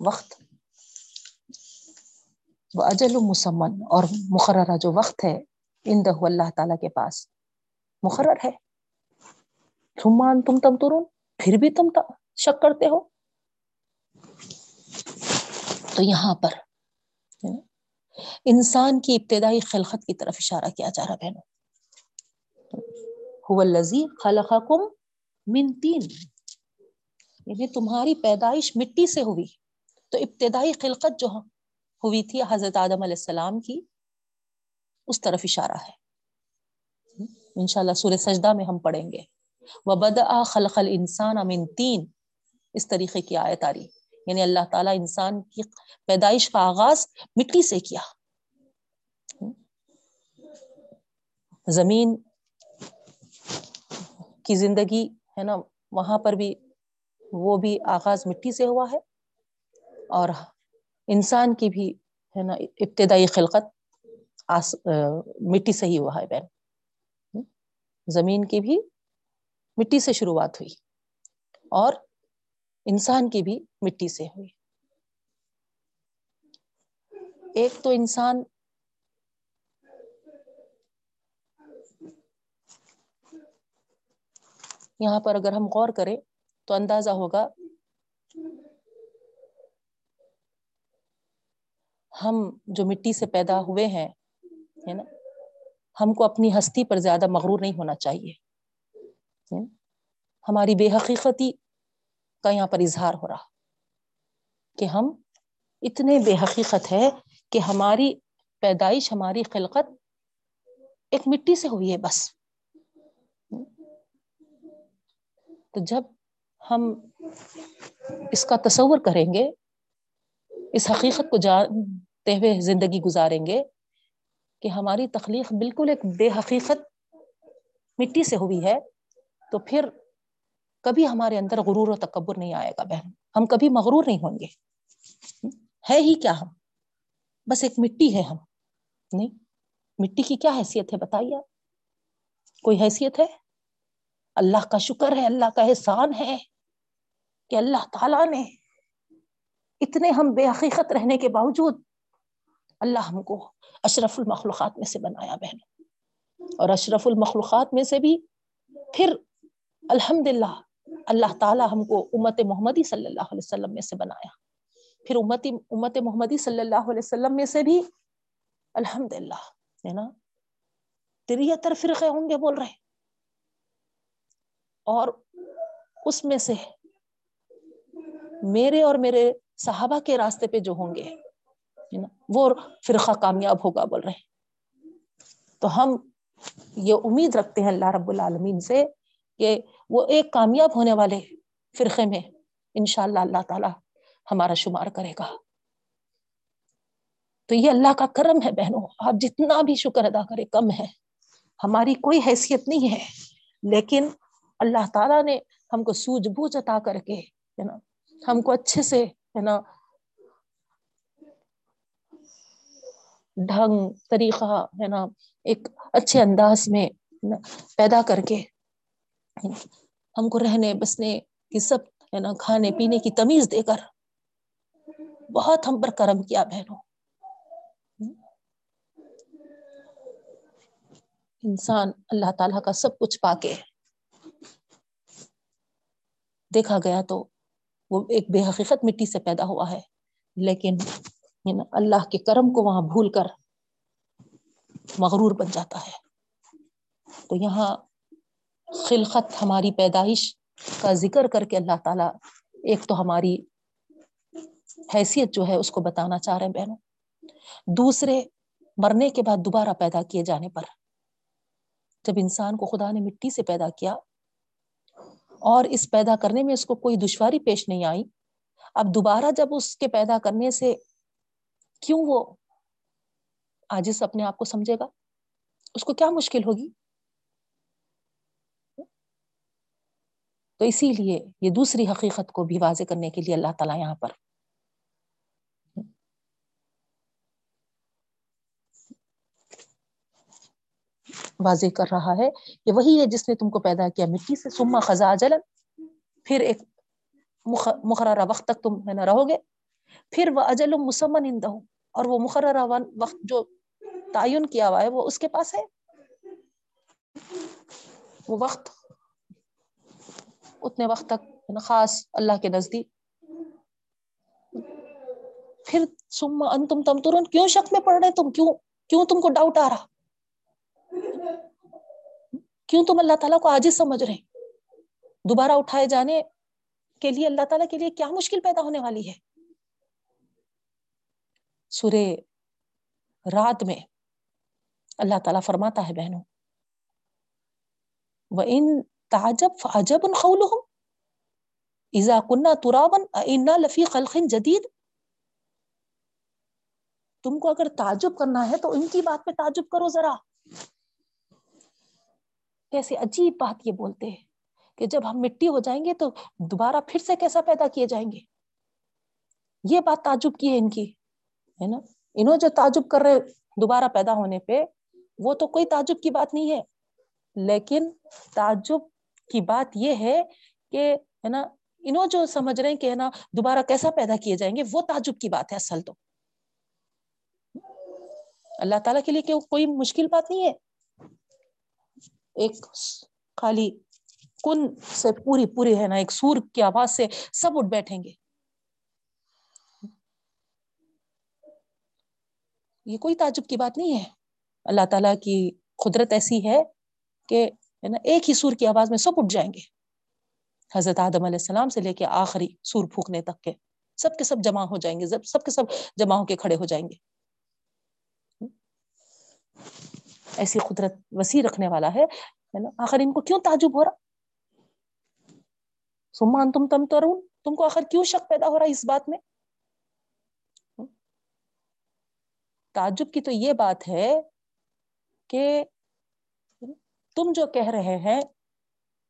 وقت۔ وہ اجل مسمن اور مقررہ جو وقت ہے ان اللہ تعالی کے پاس۔ مقرر ہے۔ تم تم ترون پھر بھی تم شک کرتے ہو۔ تو یہاں پر، انسان کی ابتدائی خلقت کی طرف اشارہ کیا جا رہا بہنوں۔ خلقکم من تین یعنی تمہاری پیدائش مٹی سے ہوئی۔ تو ابتدائی خلقت جو ہاں، ہوئی تھی، حضرت آدم علیہ السلام کی اس طرف اشارہ ہے۔ انشاءاللہ سورہ سجدہ میں ہم پڑھیں گے۔ وَبَدَأَ خَلْقَ الْإِنسَانَ مِن تین اس طریقے کی آیت آ رہی۔ یعنی اللہ تعالیٰ انسان کی پیدائش کا آغاز مٹی سے کیا۔ زمین کی زندگی ہے نا، وہاں پر بھی وہ بھی آغاز مٹی سے ہوا ہے اور انسان کی بھی ہے نا، ابتدائی خلقت آس مٹی سے ہی ہوا ہے بہن۔ زمین کی بھی مٹی سے شروعات ہوئی اور انسان کی بھی مٹی سے ہوئی۔ ایک تو انسان یہاں پر اگر ہم غور کریں تو اندازہ ہوگا ہم جو مٹی سے پیدا ہوئے ہیں، ہے نا؟ ہم کو اپنی ہستی پر زیادہ مغرور نہیں ہونا چاہیے۔ ہماری بے حقیقتی کا یہاں پر اظہار ہو رہا۔ کہ ہم اتنے بے حقیقت ہے کہ ہماری پیدائش، ہماری خلقت ایک مٹی سے ہوئی ہے بس۔ تو جب ہم اس کا تصور کریں گے اس حقیقت کو جانتے ہوئے زندگی گزاریں گے کہ ہماری تخلیق بالکل ایک بے حقیقت مٹی سے ہوئی ہے، تو پھر کبھی ہمارے اندر غرور و تکبر نہیں آئے گا بہن۔ ہم کبھی مغرور نہیں ہوں گے۔ ہے ہی کیا ہم؟ بس ایک مٹی ہے ہم۔ نہیں، مٹی کی کیا حیثیت ہے بتائیے کوئی حیثیت ہے؟ اللہ کا شکر ہے، اللہ کا احسان ہے کہ اللہ تعالی نے اتنے ہم بے حقیقت رہنے کے باوجود اللہ ہم کو اشرف المخلوقات میں سے بنایا بہن۔ اور اشرف المخلوقات میں سے بھی پھر الحمد للہ اللہ تعالیٰ ہم کو امت محمدی صلی اللہ علیہ وسلم میں سے بنایا۔ پھر امت امت محمدی صلی اللہ علیہ وسلم میں سے بھی الحمد للہ ہے نا؟ تریتر فرقے ہوں گے بول رہے۔ اور اس میں سے میرے اور میرے صحابہ کے راستے پہ جو ہوں گے وہ فرقہ کامیاب ہوگا بول رہے تو ہم یہ امید رکھتے ہیں اللہ رب العالمین سے کہ وہ ایک کامیاب ہونے والے فرقے میں انشاءاللہ اللہ تعالی ہمارا شمار کرے گا۔ تو یہ اللہ کا کرم ہے بہنوں، آپ جتنا بھی شکر ادا کرے کم ہے۔ ہماری کوئی حیثیت نہیں ہے، لیکن اللہ تعالیٰ نے ہم کو سوجھ بوجھ عطا کر کے ہے نا ہم کو اچھے سے ہے نا؟ ڈھنگ، طریقہ، ہے نا؟ ایک اچھے انداز میں پیدا کر کے ہم کو رہنے، بسنے کی سب، ہے نا، کھانے پینے کی تمیز دے کر بہت ہم پر کرم کیا بہنوں۔ انسان اللہ تعالیٰ کا سب کچھ پا کے دیکھا گیا تو وہ ایک بے حقیقت مٹی سے پیدا ہوا ہے۔ لیکن اللہ کے کرم کو وہاں بھول کر مغرور بن جاتا ہے۔ تو یہاں خلقت ہماری پیدائش کا ذکر کر کے اللہ تعالیٰ ایک تو ہماری حیثیت جو ہے اس کو بتانا چاہ رہے ہیں بہنوں۔ دوسرے، مرنے کے بعد دوبارہ پیدا کیے جانے پر جب انسان کو خدا نے مٹی سے پیدا کیا اور اس پیدا کرنے میں اس کو کوئی دشواری پیش نہیں آئی۔ اب دوبارہ جب اس کے پیدا کرنے سے کیوں وہ آجز اپنے آپ کو سمجھے گا؟ اس کو کیا مشکل ہوگی؟ تو اسی لیے یہ دوسری حقیقت کو بھی واضح کرنے کے لیے اللہ تعالیٰ یہاں پر واضح کر رہا ہے کہ وہی ہے جس نے تم کو پیدا کیا، مٹی سے سما خزا جلن پھر ایک مقررہ وقت تک تم ہے نا رہو گے۔ پھر وہ اجل مسمن اندہ اور وہ مقررہ وقت جو تعین کیا ہوا ہے، وہ اس کے پاس ہے۔ وہ وقت اتنے وقت تک خاص اللہ کے نزدیک۔ پھر سما ان تم تم کیوں شک میں پڑ رہے تم؟ کیوں کیوں تم کو ڈاؤٹ آ رہا؟ کیوں تم اللہ تعالیٰ کو آج سمجھ رہے دوبارہ اٹھائے جانے کے لیے اللہ تعالیٰ کے لیے کیا مشکل پیدا ہونے والی ہے؟ سورے رات میں اللہ تعالیٰ فرماتا ہے بہنوں وہ ان تعجب فعجب خولہم اذا کننا ترابن انا لفی خلق جدید تم کو اگر تعجب کرنا ہے تو ان کی بات پہ تعجب کرو ذرا۔ کیسے عجیب بات یہ بولتے ہیں کہ جب ہم مٹی ہو جائیں گے تو دوبارہ پھر سے کیسا پیدا کیے جائیں گے؟ یہ بات تعجب کی ہے ان کی، ہے نا؟ انہوں جو تعجب کر رہے دوبارہ پیدا ہونے پہ، وہ تو کوئی تعجب کی بات نہیں ہے۔ لیکن تعجب کی بات یہ ہے کہ، ہے نا، انہوں جو سمجھ رہے ہیں کہ، ہے نا، دوبارہ کیسا پیدا کیے جائیں گے، وہ تعجب کی بات ہے اصل تو۔ اللہ تعالیٰ کے لیے کوئی مشکل بات نہیں ہے؟ ایک خالی کن سے پوری پوری ہے نا، ایک سور کی آواز سے سب اٹھ بیٹھیں گے۔ یہ کوئی تعجب کی بات نہیں ہے۔ اللہ تعالیٰ کی قدرت ایسی ہے کہ ایک ہی سور کی آواز میں سب اٹھ جائیں گے۔ حضرت آدم علیہ السلام سے لے کے آخری سور پھونکنے تک کے سب کے سب جمع ہو جائیں گے، سب کے سب جمع ہو کے کھڑے ہو جائیں گے۔ ایسی قدرت وسیع رکھنے والا ہے نا؟ آخر ان کو کیوں تعجب ہو رہا؟ سمان تم تم ترون، تم کو آخر کیوں شک پیدا ہو رہا اس بات میں؟ تعجب کی تو یہ بات ہے کہ تم جو کہہ رہے ہیں،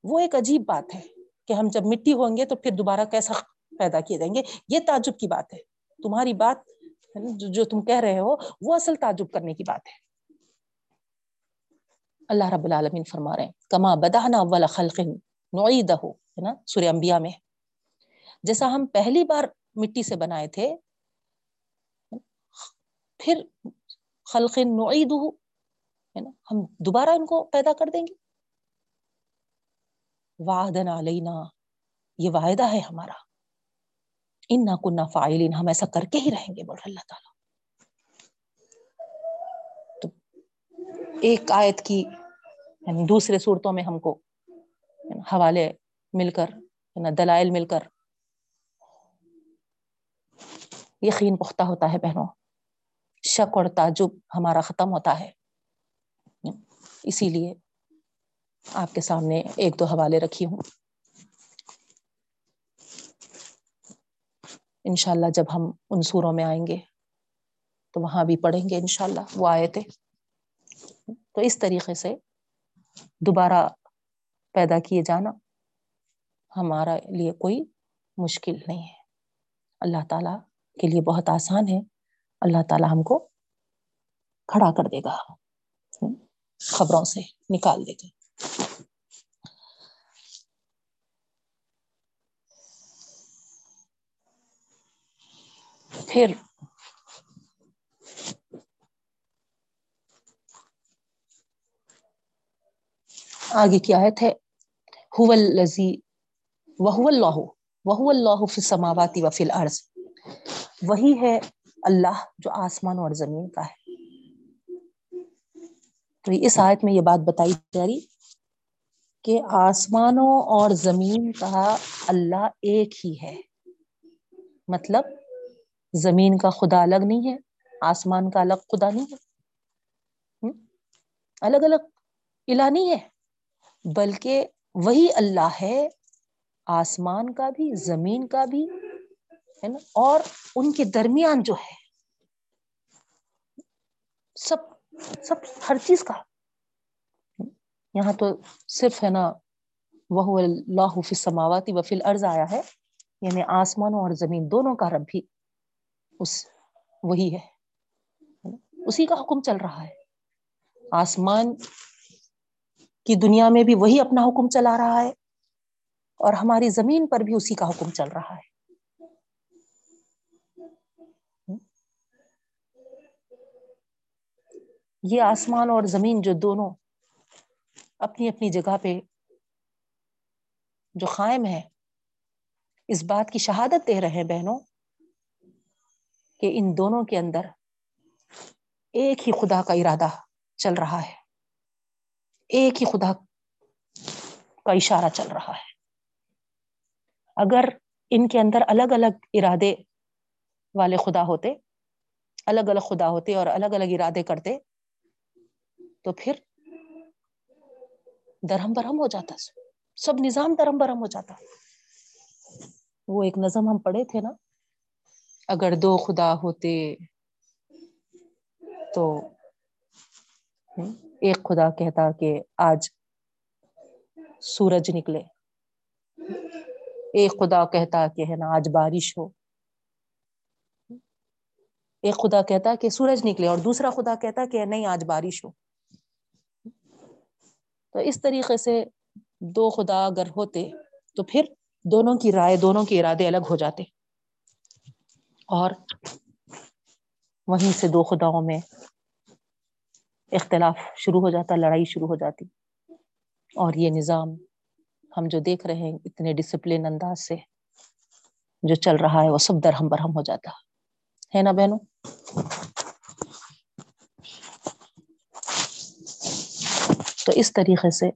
وہ ایک عجیب بات ہے کہ ہم جب مٹی ہوں گے تو پھر دوبارہ کیسا پیدا کیے جائیں گے؟ یہ تعجب کی بات ہے۔ تمہاری بات جو تم کہہ رہے ہو، وہ اصل تعجب کرنے کی بات ہے۔ اللہ رب العالمین فرما رہے ہیں۔ کما بدانا اول خلق نعیدہ ہے نا، سورہ انبیاء میں۔ جیسا ہم پہلی بار مٹی سے بنائے تھے، پھر خلق نعیدہ ہے نا، ہم دوبارہ ان کو پیدا کر دیں گے۔ وعدن علینا، یہ وعدہ ہے ہمارا۔ ان نہ کنہ فائلین ہم ایسا کر کے ہی رہیں گے، بول اللہ تعالیٰ۔ تو ایک آیت کی یعنی دوسرے صورتوں میں ہم کو حوالے مل کر یعنی دلائل مل کر یقین پختہ ہوتا ہے بہنوں۔ شک اور تعجب ہمارا ختم ہوتا ہے۔ اسی لیے آپ کے سامنے ایک دو حوالے رکھی ہوں۔ انشاءاللہ جب ہم ان سوروں میں آئیں گے تو وہاں بھی پڑھیں گے انشاءاللہ وہ آئے تھے تو اس طریقے سے دوبارہ پیدا کیے جانا ہمارا لیے کوئی مشکل نہیں ہے۔ اللہ تعالیٰ کے لیے بہت آسان ہے۔ اللہ تعالیٰ ہم کو کھڑا کر دے گا۔ خبروں سے نکال دے گا۔ پھر آگے کی آیت ہے الذی وہو اللہ وہو اللہ فی السماوات و فی الارض وہی ہے اللہ جو آسمان اور زمین کا ہے۔ تو اس آیت میں یہ بات بتائی جا رہی کہ آسمانوں اور زمین کا اللہ ایک ہی ہے۔ مطلب زمین کا خدا الگ نہیں ہے، آسمان کا الگ خدا نہیں ہے۔ الگ الگ الہ نہیں ہے۔ بلکہ وہی اللہ ہے، آسمان کا بھی، زمین کا بھی، ہے نا؟ اور ان کے درمیان جو ہے، سب سب ہر چیز کا۔ یہاں تو صرف ہے نا وہ اللہ فی السماواتی و فی الارض آیا ہے۔ یعنی آسمان اور زمین دونوں کا رب بھی اس، وہی ہے۔ اسی کا حکم چل رہا ہے۔ آسمان کی دنیا میں بھی وہی اپنا حکم چلا رہا ہے اور ہماری زمین پر بھی اسی کا حکم چل رہا ہے۔ یہ آسمان اور زمین جو دونوں اپنی اپنی جگہ پہ جو قائم ہے، اس بات کی شہادت دے رہے ہیں بہنوں کہ ان دونوں کے اندر ایک ہی خدا کا ارادہ چل رہا ہے۔ ایک ہی خدا کا اشارہ چل رہا ہے۔ اگر ان کے اندر الگ الگ ارادے والے خدا ہوتے، الگ الگ خدا ہوتے اور الگ الگ ارادے کرتے، تو پھر درہم برہم ہو جاتا۔ سب نظام درہم برہم ہو جاتا۔ وہ ایک نظم ہم پڑھے تھے نا، اگر دو خدا ہوتے تو۔ ایک خدا کہتا کہ آج سورج نکلے۔ ایک خدا کہتا کہ ہے نا آج بارش ہو۔ ایک خدا کہتا کہ سورج نکلے اور دوسرا خدا کہتا کہ نہیں آج بارش ہو۔ تو اس طریقے سے دو خدا اگر ہوتے تو پھر دونوں کی رائے، دونوں کے ارادے الگ ہو جاتے۔ اور وہیں سے دو خداؤں میں اختلاف شروع ہو جاتا، لڑائی شروع ہو جاتی۔ اور یہ نظام ہم جو دیکھ رہے ہیں، اتنے ڈسپلن انداز سے جو چل رہا ہے، وہ سب درہم برہم ہو جاتا۔ ہے نا بہنوں؟ تو اس طریقے سے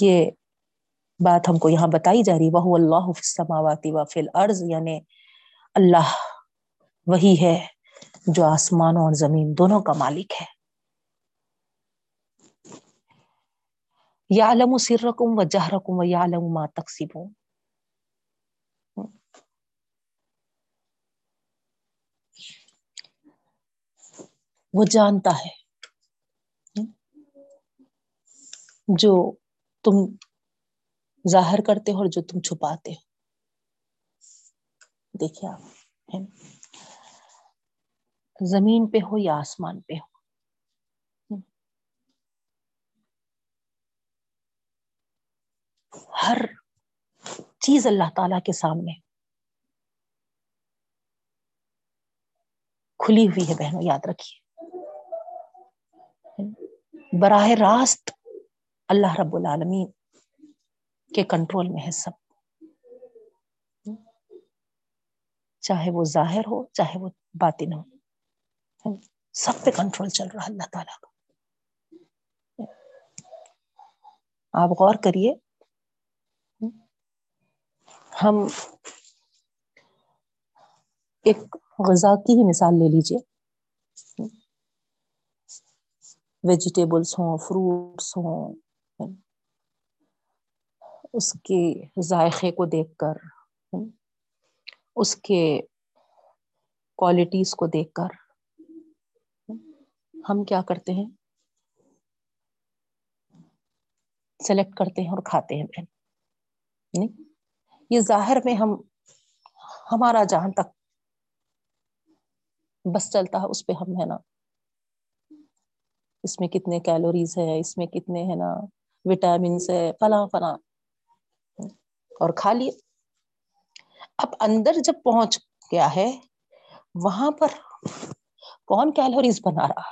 یہ بات ہم کو یہاں بتائی جا رہی وہ اللہ السماواتی و فی الارض یعنی اللہ وہی ہے جو آسمان اور زمین دونوں کا مالک ہے۔ یا علم و سرکم و جہرکم و یا علم ما تقسیبوں وہ جانتا ہے جو تم ظاہر کرتے ہو اور جو تم چھپاتے ہو۔ دیکھیے آپ زمین پہ ہو یا آسمان پہ ہو؟ ہر چیز اللہ تعالی کے سامنے کھلی ہوئی ہے بہنوں، یاد رکھیے۔ براہ راست اللہ رب العالمین کے کنٹرول میں ہے سب۔ چاہے وہ ظاہر ہو، چاہے وہ باطن ہو۔ سب پہ کنٹرول چل رہا اللہ تعالیٰ کا۔ آپ غور کریے۔ ہم ایک غذا کی ہی مثال لے لیجیے ویجیٹیبلس ہوں فروٹس ہوں۔ اس کے ذائقے کو دیکھ کر، اس کے کوالٹیز کو دیکھ کر ہم کیا کرتے ہیں؟ سلیکٹ کرتے ہیں اور کھاتے ہیں۔ بہن نہیں یہ ظاہر میں ہم ہمارا جہاں تک بس چلتا ہے، اس پہ ہم ہے نا۔ اس میں کتنے کیلوریز ہے اس میں کتنے ہے نا وٹامنس ہے فلاں فلاں۔ اور کھا لیے اب اندر جب پہنچ گیا ہے، وہاں پر کون کیلوریز بنا رہا؟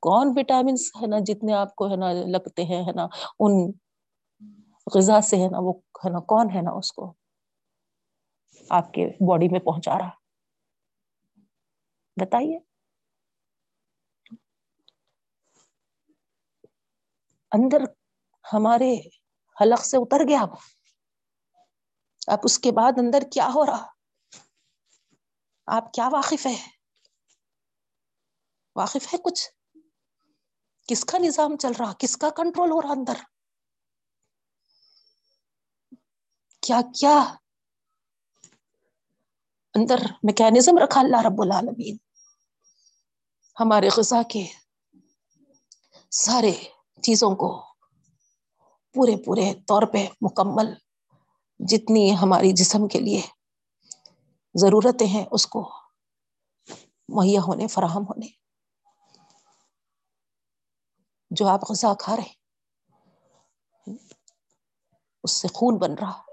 کون وٹامنس ہے نا، جتنے آپ کو ہے نا لگتے ہیں، ہے نا، ان غذا سے ہے نا وہ ہے نا، کون ہے نا اس کو آپ کے باڈی میں پہنچا رہا؟ بتائیے۔ اندر ہمارے حلق سے اتر گیا۔ اب اب اس کے بعد اندر کیا ہو رہا؟ آپ کیا واقف ہے واقف ہے کچھ؟ کس کا نظام چل رہا؟ کس کا کنٹرول ہو رہا اندر؟ کیا کیا؟ اندر میکینزم رکھا اللہ رب العالمین۔ ہمارے غذا کے سارے چیزوں کو پورے پورے طور پہ مکمل جتنی ہماری جسم کے لیے ضرورتیں ہیں، اس کو مہیا ہونے، فراہم ہونے۔ جو آپ غذا کھا رہے اس سے خون بن رہا۔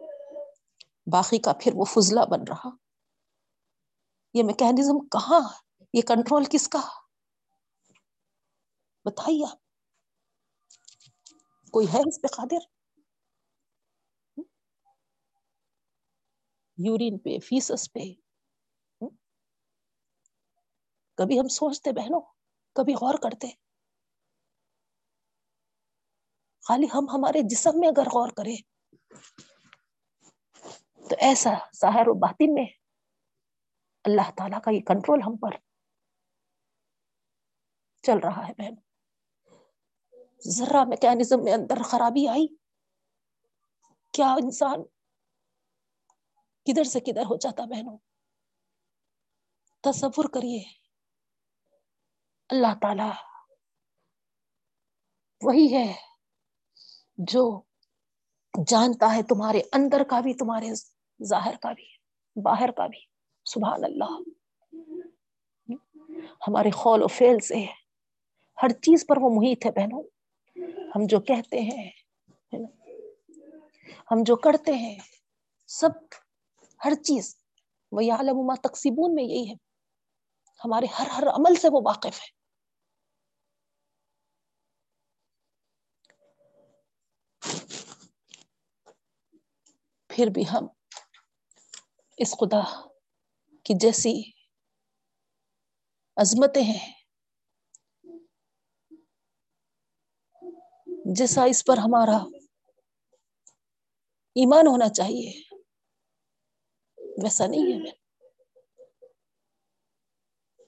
باقی کا پھر وہ فضلہ بن رہا۔ یہ میکینزم کہاں یہ کنٹرول کس کا بتائیے آپ۔ کوئی ہے اس پہ قادر؟ یورین پہ، فیسس پہ۔ کبھی ہم سوچتے بہنوں، کبھی غور کرتے۔ خالی ہم ہمارے جسم میں اگر غور کریں۔ تو ایسا ظاہر و باطن میں اللہ تعالی کا یہ کنٹرول ہم پر چل رہا ہے بہن۔ ذرا میکینزم میں اندر خرابی آئی۔ کیا انسان کدھر سے کدھر ہو جاتا بہنوں؟ تصور کریے۔ اللہ تعالی وہی ہے جو جانتا ہے تمہارے اندر کا بھی، تمہارے ظاہر کا بھی، باہر کا بھی۔ سبحان اللہ۔ ہمارے خول و فیل سے ہر چیز پر وہ محیط ہے بہنوں۔ ہم جو کہتے ہیں ہم جو کرتے ہیں، سب، ہر چیز۔ وہ عالما تقسیبون میں یہی ہے۔ ہمارے ہر ہر عمل سے وہ واقف ہے۔ پھر بھی ہم اس خدا کی جیسی عظمتیں ہیں، جیسا اس پر ہمارا ایمان ہونا چاہیے، ویسا نہیں ہے۔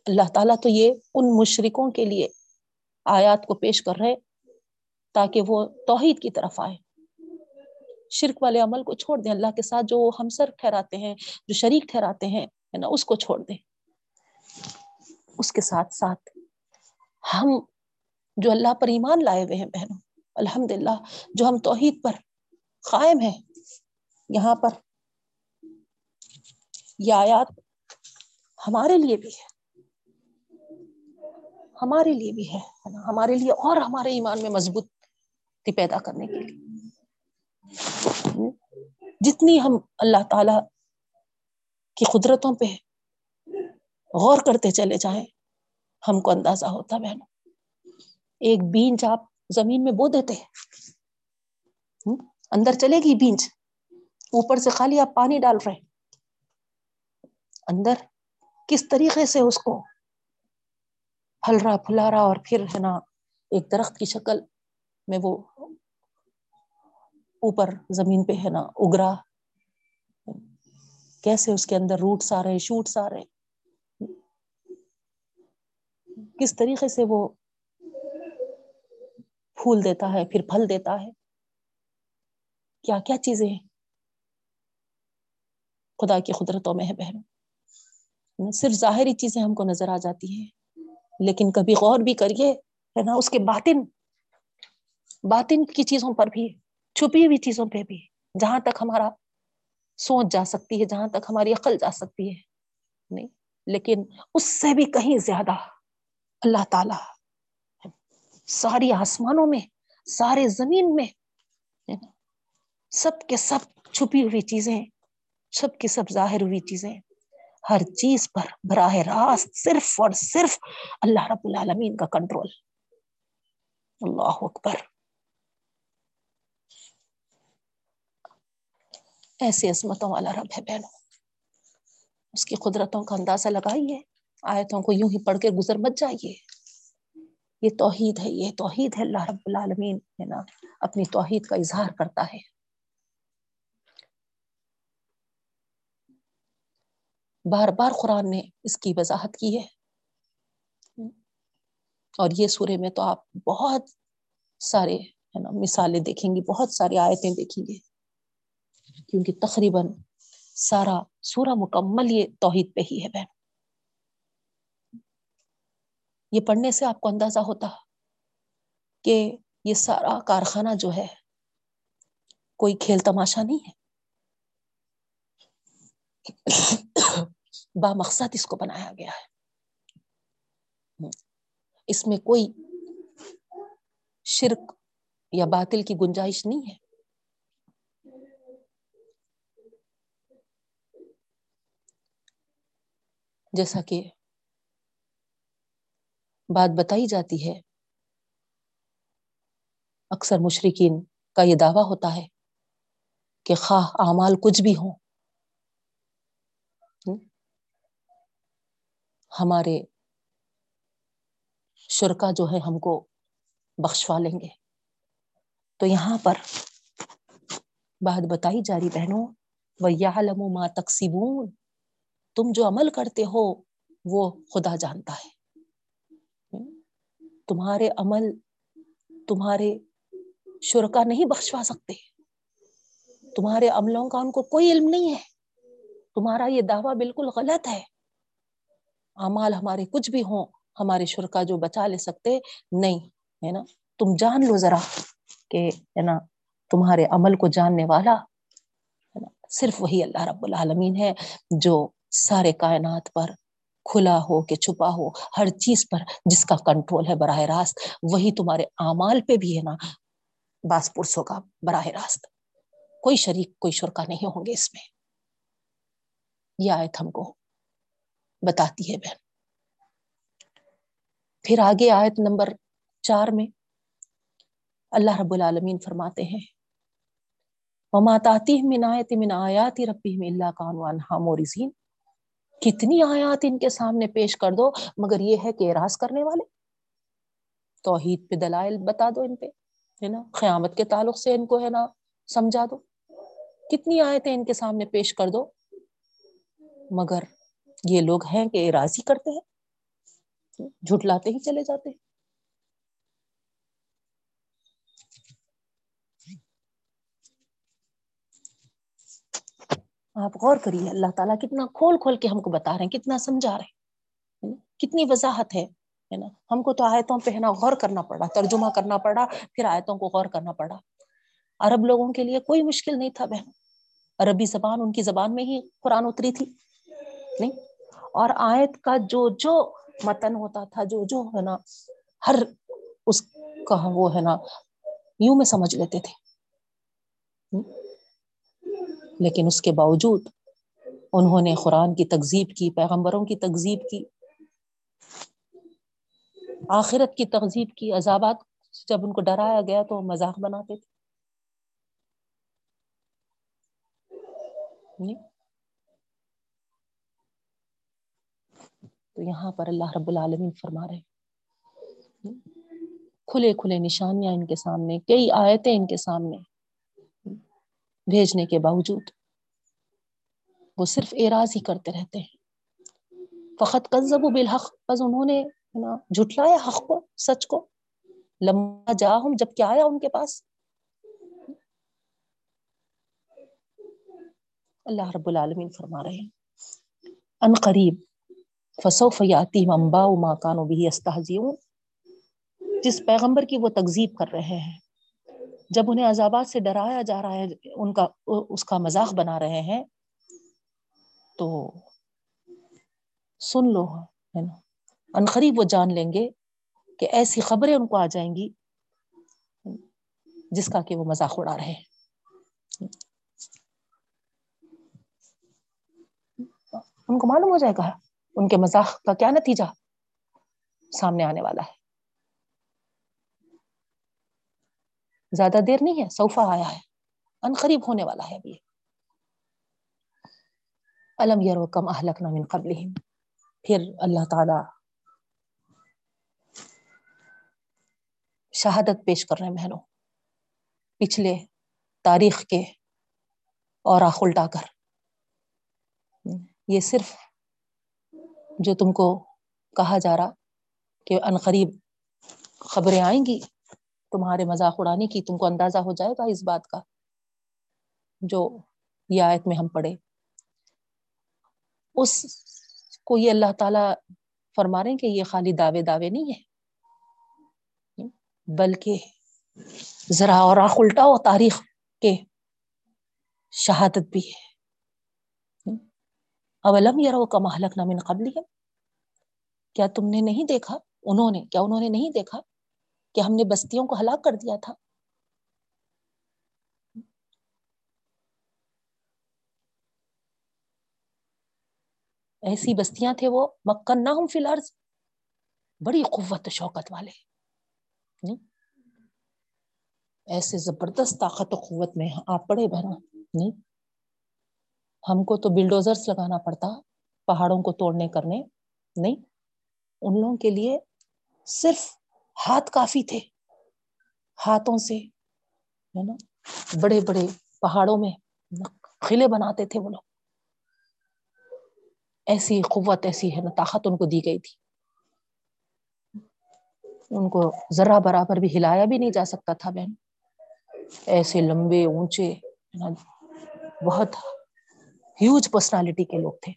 اللہ تعالیٰ تو یہ ان مشرکوں کے لیے آیات کو پیش کر رہے تاکہ وہ توحید کی طرف آئے۔ شرک والے عمل کو چھوڑ دیں، اللہ کے ساتھ جو ہمسر ٹھہراتے ہیں، جو شریک ٹھہراتے ہیں، ہے نا، اس کو چھوڑ دیں۔ اس کے ساتھ ساتھ ہم جو اللہ پر ایمان لائے ہوئے ہیں بہنوں الحمد للہ جو ہم توحید پر قائم ہیں، یہاں پر یہ آیات ہمارے لیے بھی ہے۔ ہمارے لیے بھی ہے ہمارے لیے اور ہمارے ایمان میں مضبوط پیدا کرنے کے لیے۔ جتنی ہم اللہ تعالی کی قدرتوں پہ غور کرتے چلے جائیں، ہم کو اندازہ ہوتا بہنوں۔ ایک بیج آپ زمین میں بو دیتے ہیں۔ اندر چلے گی بیج اوپر سے خالی آپ پانی ڈال رہے ہیں۔ اندر کس طریقے سے اس کو پھل رہا پھلا رہا اور پھر ہے نا، ایک درخت کی شکل میں وہ اوپر زمین پہ ہے نا، اگرا۔ کیسے اس کے اندر روٹس آ رہے، شوٹس آ رہے؟ کس طریقے سے وہ پھول دیتا ہے، پھر پھل دیتا ہے؟ کیا کیا چیزیں ہیں؟ خدا کی قدرتوں میں ہے بہن۔ صرف ظاہری چیزیں ہم کو نظر آ جاتی ہیں، لیکن کبھی غور بھی کریے، ہے نا، اس کے باطن باطن کی چیزوں پر بھی۔ چھپی ہوئی چیزوں پہ بھی، جہاں تک ہمارا سوچ جا سکتی ہے، جہاں تک ہماری عقل جا سکتی ہے، نہیں، لیکن اس سے بھی کہیں زیادہ اللہ تعالی ساری آسمانوں میں سارے زمین میں سب کے سب چھپی ہوئی چیزیں، سب کی سب ظاہر ہوئی چیزیں، ہر چیز پر براہ راست صرف اور صرف اللہ رب العالمین کا کنٹرول۔ اللہ اکبر۔ ایسی عصمتوں والا رب ہے بہنوں۔ اس کی قدرتوں کا اندازہ لگائیے، آیتوں کو یوں ہی پڑھ کے گزر مت جائیے۔ یہ توحید ہے، یہ توحید ہے۔ اللہ رب العالمین ہے نا، اپنی توحید کا اظہار کرتا ہے۔ بار بار قرآن نے اس کی وضاحت کی ہے۔ اور یہ سورے میں تو آپ بہت سارے، ہے نا، مثالیں دیکھیں گی، بہت ساری آیتیں دیکھیں گے۔ کیونکہ تقریباً سارا سورہ مکمل یہ توحید پہ ہی ہے بہن۔ یہ پڑھنے سے آپ کو اندازہ ہوتا کہ یہ سارا کارخانہ جو ہے، کوئی کھیل تماشا نہیں ہے۔ با مقصد اس کو بنایا گیا ہے۔ اس میں کوئی شرک یا باطل کی گنجائش نہیں ہے۔ جیسا کہ بات بتائی جاتی ہے، اکثر مشرقین کا یہ دعویٰ ہوتا ہے کہ خواہ اعمال کچھ بھی ہوں ہمارے شرکا جو ہے ہم کو بخشوا لیں گے۔ تو یہاں پر بات بتائی جا رہی بہنوں وہ تقسیبون تم جو عمل کرتے ہو، وہ خدا جانتا ہے۔ تمہارے عمل، تمہارے شرکا نہیں بخشوا سکتے۔ تمہارے عملوں کا ان کو کوئی علم نہیں ہے۔ تمہارا یہ دعویٰ بالکل غلط ہے۔ امال ہمارے کچھ بھی ہوں، ہمارے شرکا جو بچا لے سکتے، نہیں، ہے نا؟ تم جان لو ذرا کہ، ہے نا، تمہارے عمل کو جاننے والا صرف وہی اللہ رب العالمین ہے جو سارے کائنات پر کھلا ہو کہ چھپا ہو، ہر چیز پر جس کا کنٹرول ہے براہ راست، وہی تمہارے اعمال پہ بھی ہے نا۔ باس پرسوں کا براہ راست۔ کوئی شریک، کوئی شرکا نہیں ہوں گے اس میں۔ یہ آیت ہم کو بتاتی ہے بہن۔ پھر آگے آیت نمبر چار میں اللہ رب العالمین فرماتے ہیں وماتاتی من آیت من آیات ربهم اللہ کانوان ہامورزین کتنی آیات ان کے سامنے پیش کر دو، مگر یہ ہے کہ اراض کرنے والے۔ توحید پہ دلائل بتا دو ان پہ، ہے نا؟ قیامت کے تعلق سے ان کو، ہے نا، سمجھا دو۔ کتنی آیتیں ان کے سامنے پیش کر دو، مگر یہ لوگ ہیں کہ راضی کرتے ہیں، جھٹلاتے ہی چلے جاتے ہیں۔ آپ غور کریے، اللہ تعالیٰ کتنا کھول کھول کے ہم کو بتا رہے ہیں، کتنا سمجھا رہے ہیں کتنی وضاحت ہے ہے نا؟ ہم کو تو آیتوں پہ، ہے نا، غور کرنا پڑا، ترجمہ کرنا پڑا، پھر آیتوں کو غور کرنا پڑا۔ عرب لوگوں کے لیے کوئی مشکل نہیں تھا بہن۔ عربی زبان ان کی زبان میں ہی قرآن اتری تھی، نہیں؟ اور آیت کا جو جو متن ہوتا تھا، جو جو، ہے نا، ہر اس کا وہ، ہے نا، یوں میں سمجھ لیتے تھے۔ لیکن اس کے باوجود انہوں نے قرآن کی تکذیب کی، پیغمبروں کی تکذیب کی، آخرت کی تہذیب کی عذابات جب ان کو ڈرایا گیا تو مذاق بناتے تھے۔ تو یہاں پر اللہ رب العالمین فرما رہے کھلے کھلے نشانیاں ان کے سامنے، کئی آیتیں ان کے سامنے۔ بھیجنے کے باوجود۔ وہ صرف اعراض ہی کرتے رہتے ہیں۔ فقط قزب و بالحق، بس انہوں نے جھٹلایا حق کو، سچ کو۔ لمبا جا ہوں جب کیا آیا ان کے پاس۔ اللہ رب العالمین فرما رہے ہیں۔ ان قریب، فسوف یاتی امبا ما کانو بھی استہزیون جس پیغمبر کی وہ تکذیب کر رہے ہیں۔ جب انہیں عذابات سے ڈرایا جا رہا ہے، ان کا، اس کا مذاق بنا رہے ہیں، تو سن لو، ہے نا؟ انقریب وہ جان لیں گے کہ ایسی خبریں ان کو آ جائیں گی جس کا کہ وہ مذاق اڑا رہے ہیں۔ ان کو معلوم ہو جائے گا ان کے مذاق کا کیا نتیجہ سامنے آنے والا ہے۔ زیادہ دیر نہیں ہے، صوفہ آیا ہے۔ ان قریب ہونے والا ہے ابھی علم یرو کم اہلک من قبل پھر اللہ تعالی شہادت پیش کر رہے ہیں بہنوں۔ پچھلے تاریخ کے اور آخ الٹا کر۔ یہ صرف جو تم کو کہا جا رہا کہ قریب خبریں آئیں گی تمہارے مذاق اڑانے کی تم کو اندازہ ہو جائے گا اس بات کا جو یہ آیت میں ہم پڑھے اس کو یہ اللہ تعالی فرما رہے ہیں کہ یہ خالی دعوے دعوے نہیں ہے بلکہ ذرا اور آخ الٹا ہو تاریخ کے شہادت بھی ہے۔ اولم یرو کا محلک نامن قبل کیا تم نے نہیں دیکھا؟ انہوں نے کیا انہوں نے نہیں دیکھا؟ کہ ہم نے بستیوں کو ہلاک کر دیا تھا۔ ایسی بستیاں تھے وہ مکن نہ ہوں فی الحال بڑی قوت شوکت والے۔ ایسے زبردست طاقت و قوت میں آپ پڑے بہنا نہیں؟ ہم کو تو بلڈوزرس لگانا پڑتا، پہاڑوں کو توڑنے کرنے۔ نہیں؟ ان لوگوں کے لیے صرف ہاتھ کافی تھے۔ ہاتھوں سے، ہے نا، بڑے بڑے پہاڑوں میں قلعے بناتے تھے وہ لوگ۔ ایسی قوت، ایسی ہے نا، طاقت ان کو دی گئی تھی۔ ان کو ذرا برابر بھی ہلایا بھی نہیں جا سکتا تھا بہن۔ ایسے لمبے، اونچے بہت ہیوج پرسنالٹی کے لوگ تھے۔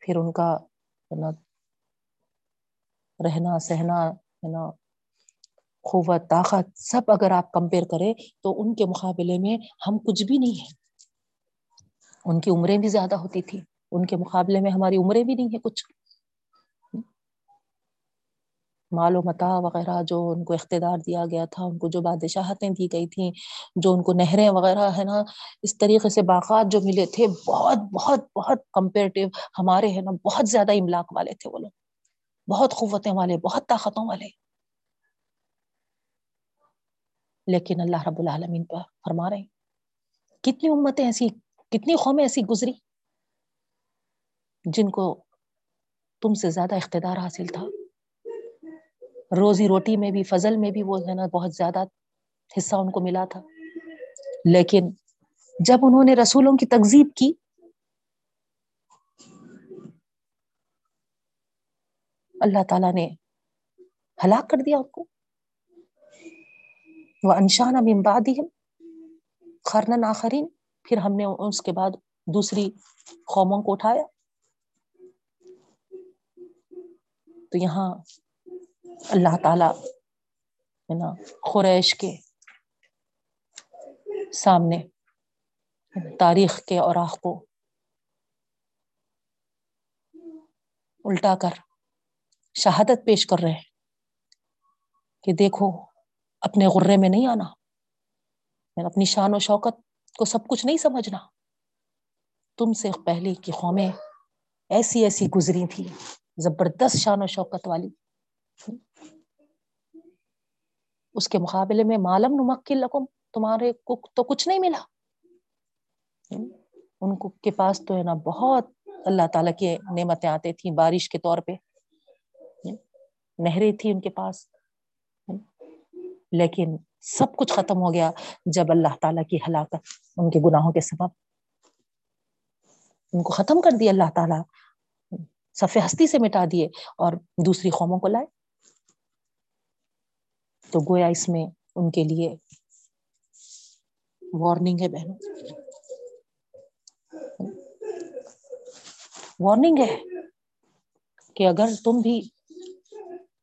پھر ان کا رہنا، سہنا، ہے نا، قوت، طاقت سب اگر آپ کمپیئر کریں تو ان کے مقابلے میں ہم کچھ بھی نہیں ہیں۔ ان کی عمریں بھی زیادہ ہوتی تھی ان کے مقابلے میں ہماری عمریں بھی نہیں ہے کچھ۔ مال و متا وغیرہ جو ان کو اقتدار دیا گیا تھا، ان کو جو بادشاہتیں دی گئی تھیں، جو ان کو نہریں وغیرہ، ہے نا، اس طریقے سے باغات جو ملے تھے، بہت بہت بہت کمپیریٹیو ہمارے، ہے نا، بہت زیادہ املاک والے تھے وہ لوگ۔ بہت قوتیں والے، بہت طاقتوں والے۔ لیکن اللہ رب العالمین پر فرما رہے کتنی امتیں ایسی، کتنی قومیں ایسی گزری جن کو تم سے زیادہ اقتدار حاصل تھا۔ روزی روٹی میں بھی، فضل میں بھی وہ ہے نا بہت زیادہ حصہ ان کو ملا تھا۔ لیکن جب انہوں نے رسولوں کی تکزیب کی اللہ تعالی نے ہلاک کر دیا ان کو۔ وہ انشان اب امباد خرن آخرین پھر ہم نے اس کے بعد دوسری قوموں کو اٹھایا۔ تو یہاں اللہ تعالی ہے نا، قریش کے سامنے تاریخ کے اوراق کو الٹا کر شہادت پیش کر رہے ہیں کہ دیکھو، اپنے غرے میں نہیں آنا اپنی شان و شوکت کو سب کچھ نہیں سمجھنا۔ تم سے پہلے کی قومیں ایسی ایسی گزری تھی، زبردست شان و شوکت والی۔ اس کے مقابلے میں معلوم نمک لقم تمہارے کو تو کچھ نہیں ملا۔ ان کو کے پاس تو ہے نا بہت اللہ تعالیٰ کی نعمتیں آتے تھیں بارش کے طور پہ۔ نہریں تھی ان کے پاس لیکن سب کچھ ختم ہو گیا جب اللہ تعالیٰ کی ہلاکت ان کے گناہوں کے سبب، ان کو ختم کر دیا اللہ تعالیٰ، صف ہستی سے مٹا دیے اور دوسری قوموں کو لائے۔ تو گویا اس میں ان کے لیے وارننگ ہے بہنوں۔ وارننگ ہے کہ اگر تم بھی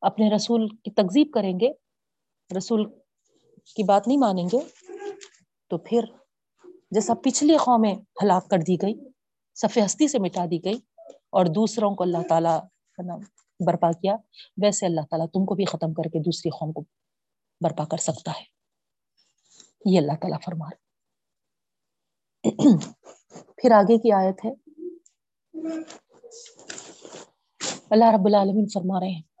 اپنے رسول کی تکزیب کریں گے، رسول کی بات نہیں مانیں گے، تو پھر جیسا پچھلی قومیں ہلاک کر دی گئی، صف ہستی سے مٹا دی گئی اور دوسروں کو اللہ تعالیٰ برپا کیا، ویسے اللہ تعالیٰ تم کو بھی ختم کر کے دوسری قوم کو برپا کر سکتا ہے۔ یہ اللہ تعالیٰ فرما پھر آگے کی آیت ہے۔ اللہ رب العالمین فرما رہے ہیں۔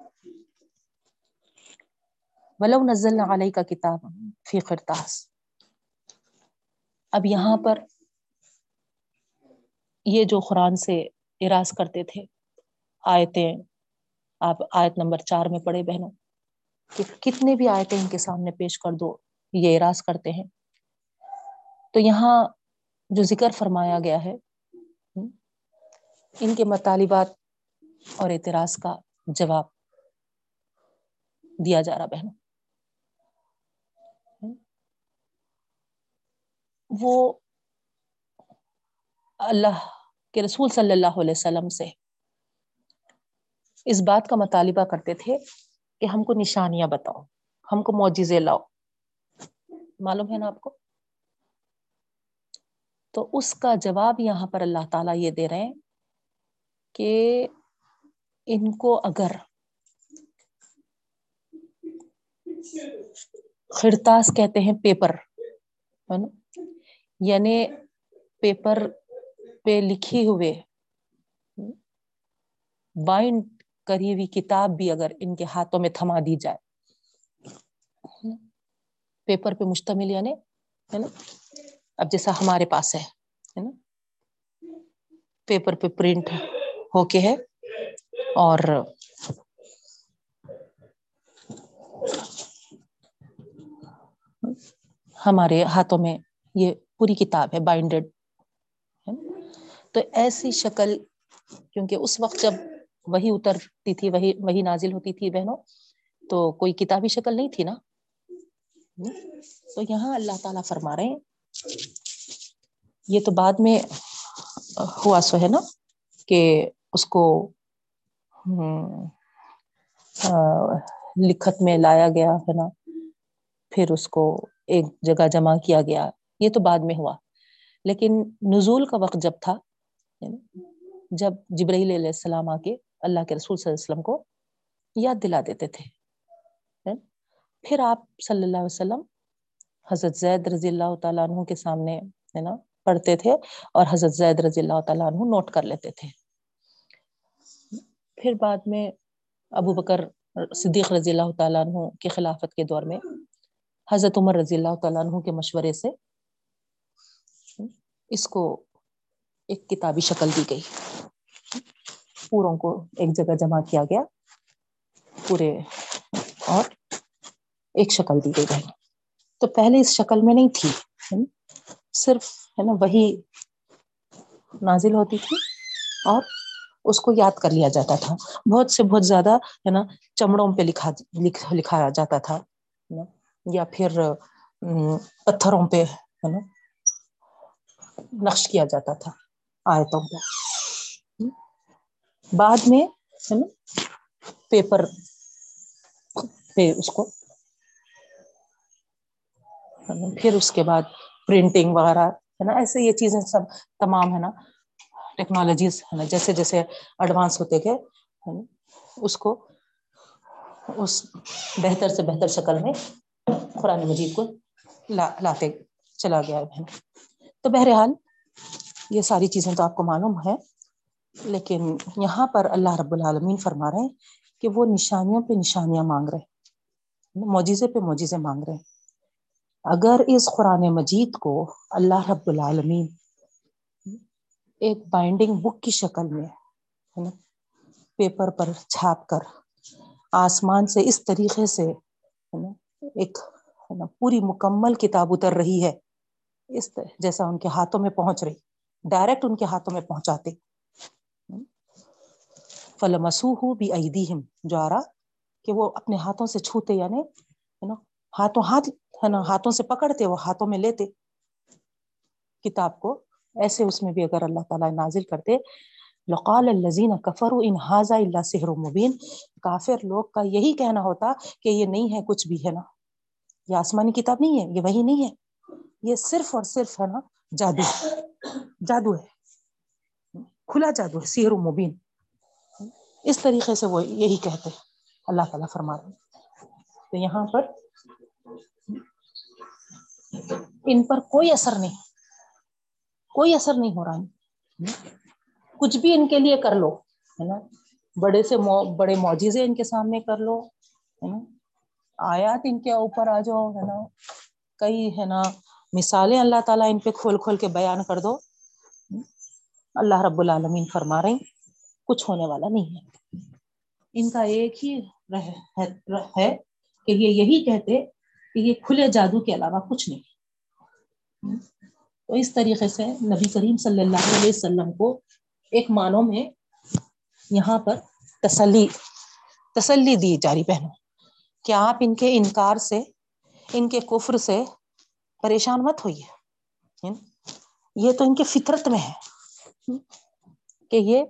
ولو نزل علیہ کا کتاب فی خرطاس اب یہاں پر یہ جو قرآن سے اراض کرتے تھے، آیتیں، آپ آیت نمبر چار میں پڑھے بہنوں، کہ کتنے بھی آیتیں ان کے سامنے پیش کر دو، یہ اراض کرتے ہیں۔ تو یہاں جو ذکر فرمایا گیا ہے، ان کے مطالبات اور اعتراض کا جواب دیا جا رہا بہنوں۔ وہ اللہ کے رسول صلی اللہ علیہ وسلم سے اس بات کا مطالبہ کرتے تھے کہ ہم کو نشانیاں بتاؤ، ہم کو معجزے لاؤ۔ معلوم ہے نا آپ کو؟ تو اس کا جواب یہاں پر اللہ تعالیٰ یہ دے رہے ہیں کہ ان کو اگر خرتاس کہتے ہیں پیپر، ہے نا؟ یعنی پیپر پہ لکھی ہوئے بائنڈ کری ہوئی کتاب بھی اگر ان کے ہاتھوں میں تھما دی جائے۔ پیپر پہ مشتمل یعنی ہے نا؟ اب جیسا ہمارے پاس ہے نا؟ پیپر پہ پرنٹ ہو کے ہے اور ہمارے ہاتھوں میں یہ پوری کتاب ہے بائنڈیڈ تو ایسی شکل، کیونکہ اس وقت جب وہی اترتی تھی، وہی وہی نازل ہوتی تھی بہنوں، تو کوئی کتابی شکل نہیں تھی نا؟ تو یہاں اللہ تعالیٰ فرما رہے ہیں، یہ تو بعد میں ہوا سو ہے نا، کہ اس کو لکھت میں لایا گیا ہے نا، پھر اس کو ایک جگہ جمع کیا گیا۔ یہ تو بعد میں ہوا۔ لیکن نزول کا وقت جب تھا، جب جبرائیل علیہ السلام آ کے اللہ کے رسول صلی اللہ علیہ وسلم کو یاد دلا دیتے تھے۔ پھر آپ صلی اللہ علیہ وسلم حضرت زید رضی اللہ تعالیٰ عنہ کے سامنے، ہے نا، پڑھتے تھے اور حضرت زید رضی اللہ تعالیٰ عنہ نوٹ کر لیتے تھے۔ پھر بعد میں ابو بکر صدیق رضی اللہ تعالیٰ عنہ کی خلافت کے دور میں حضرت عمر رضی اللہ تعالیٰ عنہ کے مشورے سے اس کو ایک کتابی شکل دی گئی۔ پوروں کو ایک جگہ جمع کیا گیا۔ پورے اور ایک شکل دی گئی۔ تو پہلے اس شکل میں نہیں تھی۔ صرف ہے نا وہی نازل ہوتی تھی اور اس کو یاد کر لیا جاتا تھا۔ بہت سے بہت زیادہ ہے نا چمڑوں پہ لکھا لکھایا جاتا تھا۔ یا پھر پتھروں پہ، ہے نا؟ نقش کیا جاتا تھا آیتوں پہ بعد میں ہے نا پیپر پہ اس کو پھر اس کے بعد پرنٹنگ وغیرہ ہے نا، ایسے یہ چیزیں سب تمام ہے نا ٹیکنالوجیز ہے نا، جیسے جیسے ایڈوانس ہوتے گئے اس کو اس بہتر سے بہتر شکل میں قرآن مجید کو لاتے چلا گیا ہے۔ تو بہرحال یہ ساری چیزیں تو آپ کو معلوم ہے لیکن یہاں پر اللہ رب العالمین فرما رہے ہیں کہ وہ نشانیوں پہ نشانیاں مانگ رہے ہیں، معجزے پہ معجزے مانگ رہے ہیں۔ اگر اس قرآن مجید کو اللہ رب العالمین ایک بائنڈنگ بک کی شکل میں، ہے نا پیپر پر چھاپ کر آسمان سے اس طریقے سے، ہے نا، ایک، ہے نا، پوری مکمل کتاب اتر رہی ہے اس طرح جیسا ان کے ہاتھوں میں پہنچ رہی ڈائریکٹ ان کے ہاتھوں میں پہنچاتے۔ فلمسو ہو بھی ایدیہم جو آ رہا کہ وہ اپنے ہاتھوں سے چھوتے یعنی ہے نا ہاتھوں، ہاتھ، ہے نا، ہاتھوں سے پکڑتے، وہ ہاتھوں میں لیتے۔ کتاب کو ایسے اس میں بھی اگر اللہ تعالیٰ نازل کرتے، لقال الزین کفر ان حاضا اللہ سحر و مبین کافر لوگ کا یہی کہنا ہوتا کہ یہ نہیں ہے، کچھ بھی، ہے نا۔ یہ آسمانی کتاب نہیں ہے، یہ وہی نہیں ہے۔ یہ صرف اور صرف ہے نا، جادو۔ جادو ہے۔ کھلا جادو ہے، سحر و مبین۔ اس طریقے سے وہ یہی کہتے اللہ تعالیٰ فرما رہے تو یہاں پر ان پر کوئی اثر نہیں۔ کوئی اثر نہیں ہو رہا۔ کچھ بھی ان کے لیے کر لو، ہے نا۔ بڑے سے بڑے معجزے ان کے سامنے کر لو، ہے نا۔ آیات ان کے اوپر آ جاؤ، ہے نا۔ کئی، ہے نا مثالیں اللہ تعالیٰ ان پہ کھول کھول کے بیان کر دو۔ اللہ رب العالمین فرما رہے کچھ ہونے والا نہیں ہے۔ ان کا ایک ہی ہے کہ یہ یہی کہتے کہ یہ کھلے جادو کے علاوہ کچھ نہیں۔ تو اس طریقے سے نبی کریم صلی اللہ علیہ وسلم کو ایک معنوں میں یہاں پر تسلی تسلی دی جاری بہنوں کہ آپ ان کے انکار سے، ان کے کفر سے پریشان مت ہوئیے یہ تو ان کے فطرت میں ہے۔ کہ یہ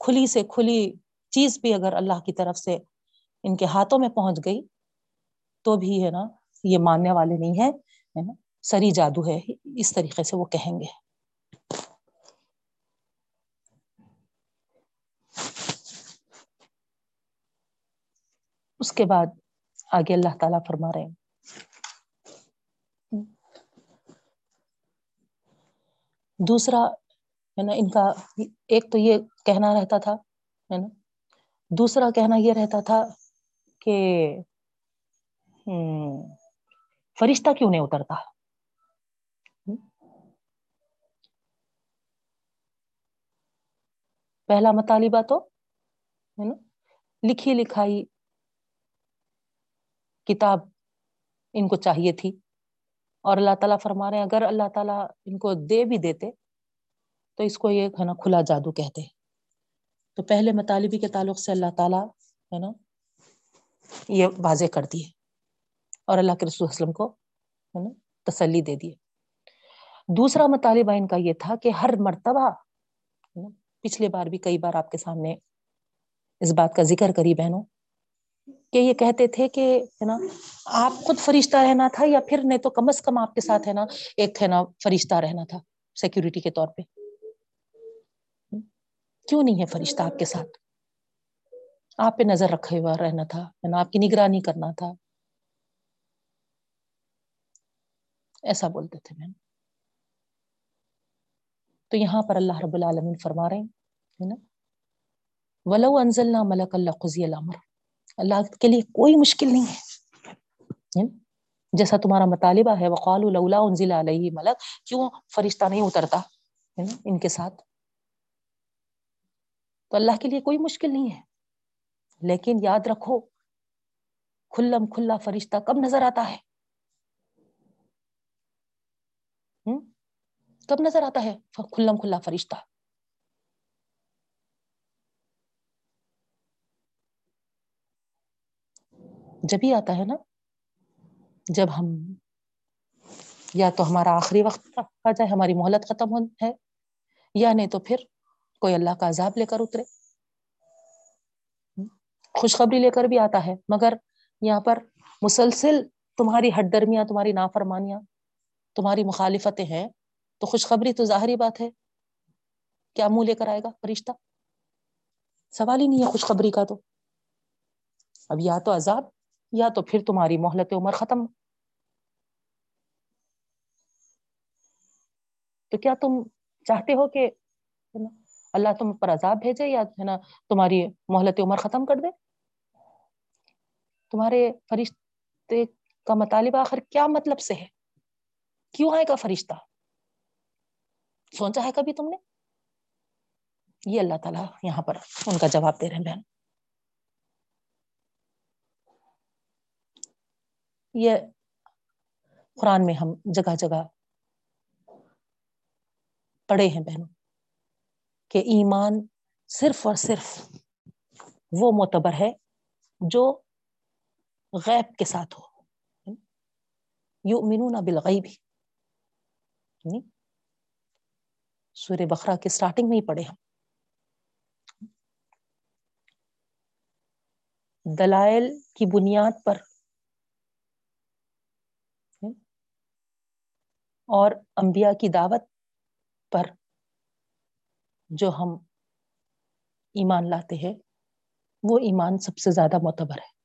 کھلی سے کھلی چیز بھی اگر اللہ کی طرف سے ان کے ہاتھوں میں پہنچ گئی، تو بھی ہے نا، یہ ماننے والے نہیں ہے نا؟ سری جادو ہے، اس طریقے سے وہ کہیں گے۔ اس کے بعد آگے اللہ تعالیٰ فرما رہے ہیں دوسرا ہے نا ان کا ایک تو یہ کہنا رہتا تھا ہے نا دوسرا کہنا یہ رہتا تھا کہ فرشتہ کیوں نہیں اترتا پہلا مطالبہ تو ہے نا لکھی لکھائی کتاب ان کو چاہیے تھی۔ اور اللہ تعالیٰ فرما رہے ہیں، اگر اللہ تعالیٰ ان کو دے بھی دیتے تو اس کو یہ ہے نا کھلا جادو کہتے۔ تو پہلے مطالبی کے تعلق سے اللہ تعالیٰ ہے نا یہ واضح کر دیے اور اللہ کے رسول وسلم کو ہے نا تسلی دے دیے۔ دوسرا مطالبہ ان کا یہ تھا کہ ہر مرتبہ پچھلے بار بھی کئی بار آپ کے سامنے اس بات کا ذکر کری بہنوں کہ یہ کہتے تھے کہ ہے نا، آپ خود فرشتہ رہنا تھا یا پھر نہیں تو کم از کم آپ کے ساتھ ہے نا ایک ہے نا فرشتہ رہنا تھا سیکورٹی کے طور پہ۔ کیوں نہیں ہے فرشتہ آپ کے ساتھ؟ آپ پہ نظر رکھے ہوا رہنا تھا، ہے نا، آپ کی نگرانی کرنا تھا۔ ایسا بولتے تھے میں۔ تو یہاں پر اللہ رب العالمین فرما رہے ہیں نا، ولو انزلنا ملک اللہ قضی الامر اللہ کے لیے کوئی مشکل نہیں ہے۔ جیسا تمہارا مطالبہ ہے وقال لولا انزل علیہ ملک کیوں فرشتہ نہیں اترتا؟ ان کے ساتھ۔ تو اللہ کے لیے کوئی مشکل نہیں ہے۔ لیکن یاد رکھو، کھلم کھلا فرشتہ کب نظر آتا ہے؟ کب نظر آتا ہے؟ کھلم کھلا فرشتہ۔ جب ہی آتا ہے نا، جب ہم، یا تو ہمارا آخری وقت آ جائے، ہماری مہلت ختم ہو ہے، یا نہیں تو پھر کوئی اللہ کا عذاب لے کر اترے۔ خوشخبری لے کر بھی آتا ہے، مگر یہاں پر مسلسل تمہاری ہٹ درمیاں تمہاری نافرمانیاں، تمہاری مخالفتیں ہیں، تو خوشخبری تو ظاہری بات ہے۔ کیا منہ لے کر آئے گا فرشتہ؟ سوال ہی نہیں ہے خوشخبری کا تو۔ اب یا تو عذاب یا تو پھر تمہاری مہلت عمر ختم؟ تو کیا تم چاہتے ہو کہ اللہ تم پر عذاب بھیجے یا ہے نا تمہاری مہلت عمر ختم کر دے؟ تمہارے فرشتے کا مطالبہ آخر کیا مطلب سے ہے؟ کیوں آئے گا فرشتہ؟ سوچا ہے کبھی تم نے؟ یہ اللہ تعالیٰ یہاں پر ان کا جواب دے رہے ہیں بہن۔ یہ قرآن میں ہم جگہ جگہ پڑھے ہیں بہنوں، کہ ایمان صرف اور صرف وہ معتبر ہے جو غیب کے ساتھ ہو۔ یو یؤمنون بالغیب۔ یعنی سورہ بخرا کے سٹارٹنگ میں ہی پڑھے ہم۔ دلائل کی بنیاد پر اور انبیاء کی دعوت پر جو ہم ایمان لاتے ہیں، وہ ایمان سب سے زیادہ معتبر ہے۔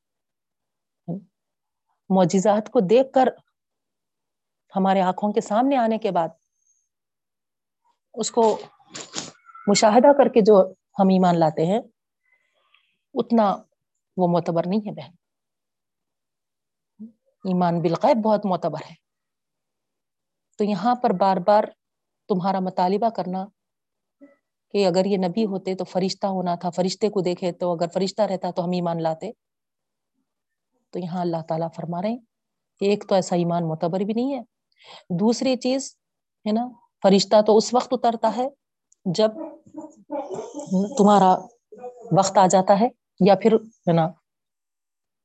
معجزات کو دیکھ کر ہمارے آنکھوں کے سامنے آنے کے بعد اس کو مشاہدہ کر کے جو ہم ایمان لاتے ہیں، اتنا وہ معتبر نہیں ہے بہن۔ ایمان بالغیب بہت معتبر ہے۔ تو یہاں پر بار بار تمہارا مطالبہ کرنا کہ اگر یہ نبی ہوتے تو فرشتہ ہونا تھا، فرشتے کو دیکھے تو اگر فرشتہ رہتا تو ہم ایمان لاتے۔ تو یہاں اللہ تعالیٰ فرما رہے ہیں کہ ایک تو ایسا ایمان معتبر بھی نہیں ہے۔ دوسری چیز ہے نا، فرشتہ تو اس وقت اترتا ہے جب تمہارا وقت آ جاتا ہے یا پھر ہے نا،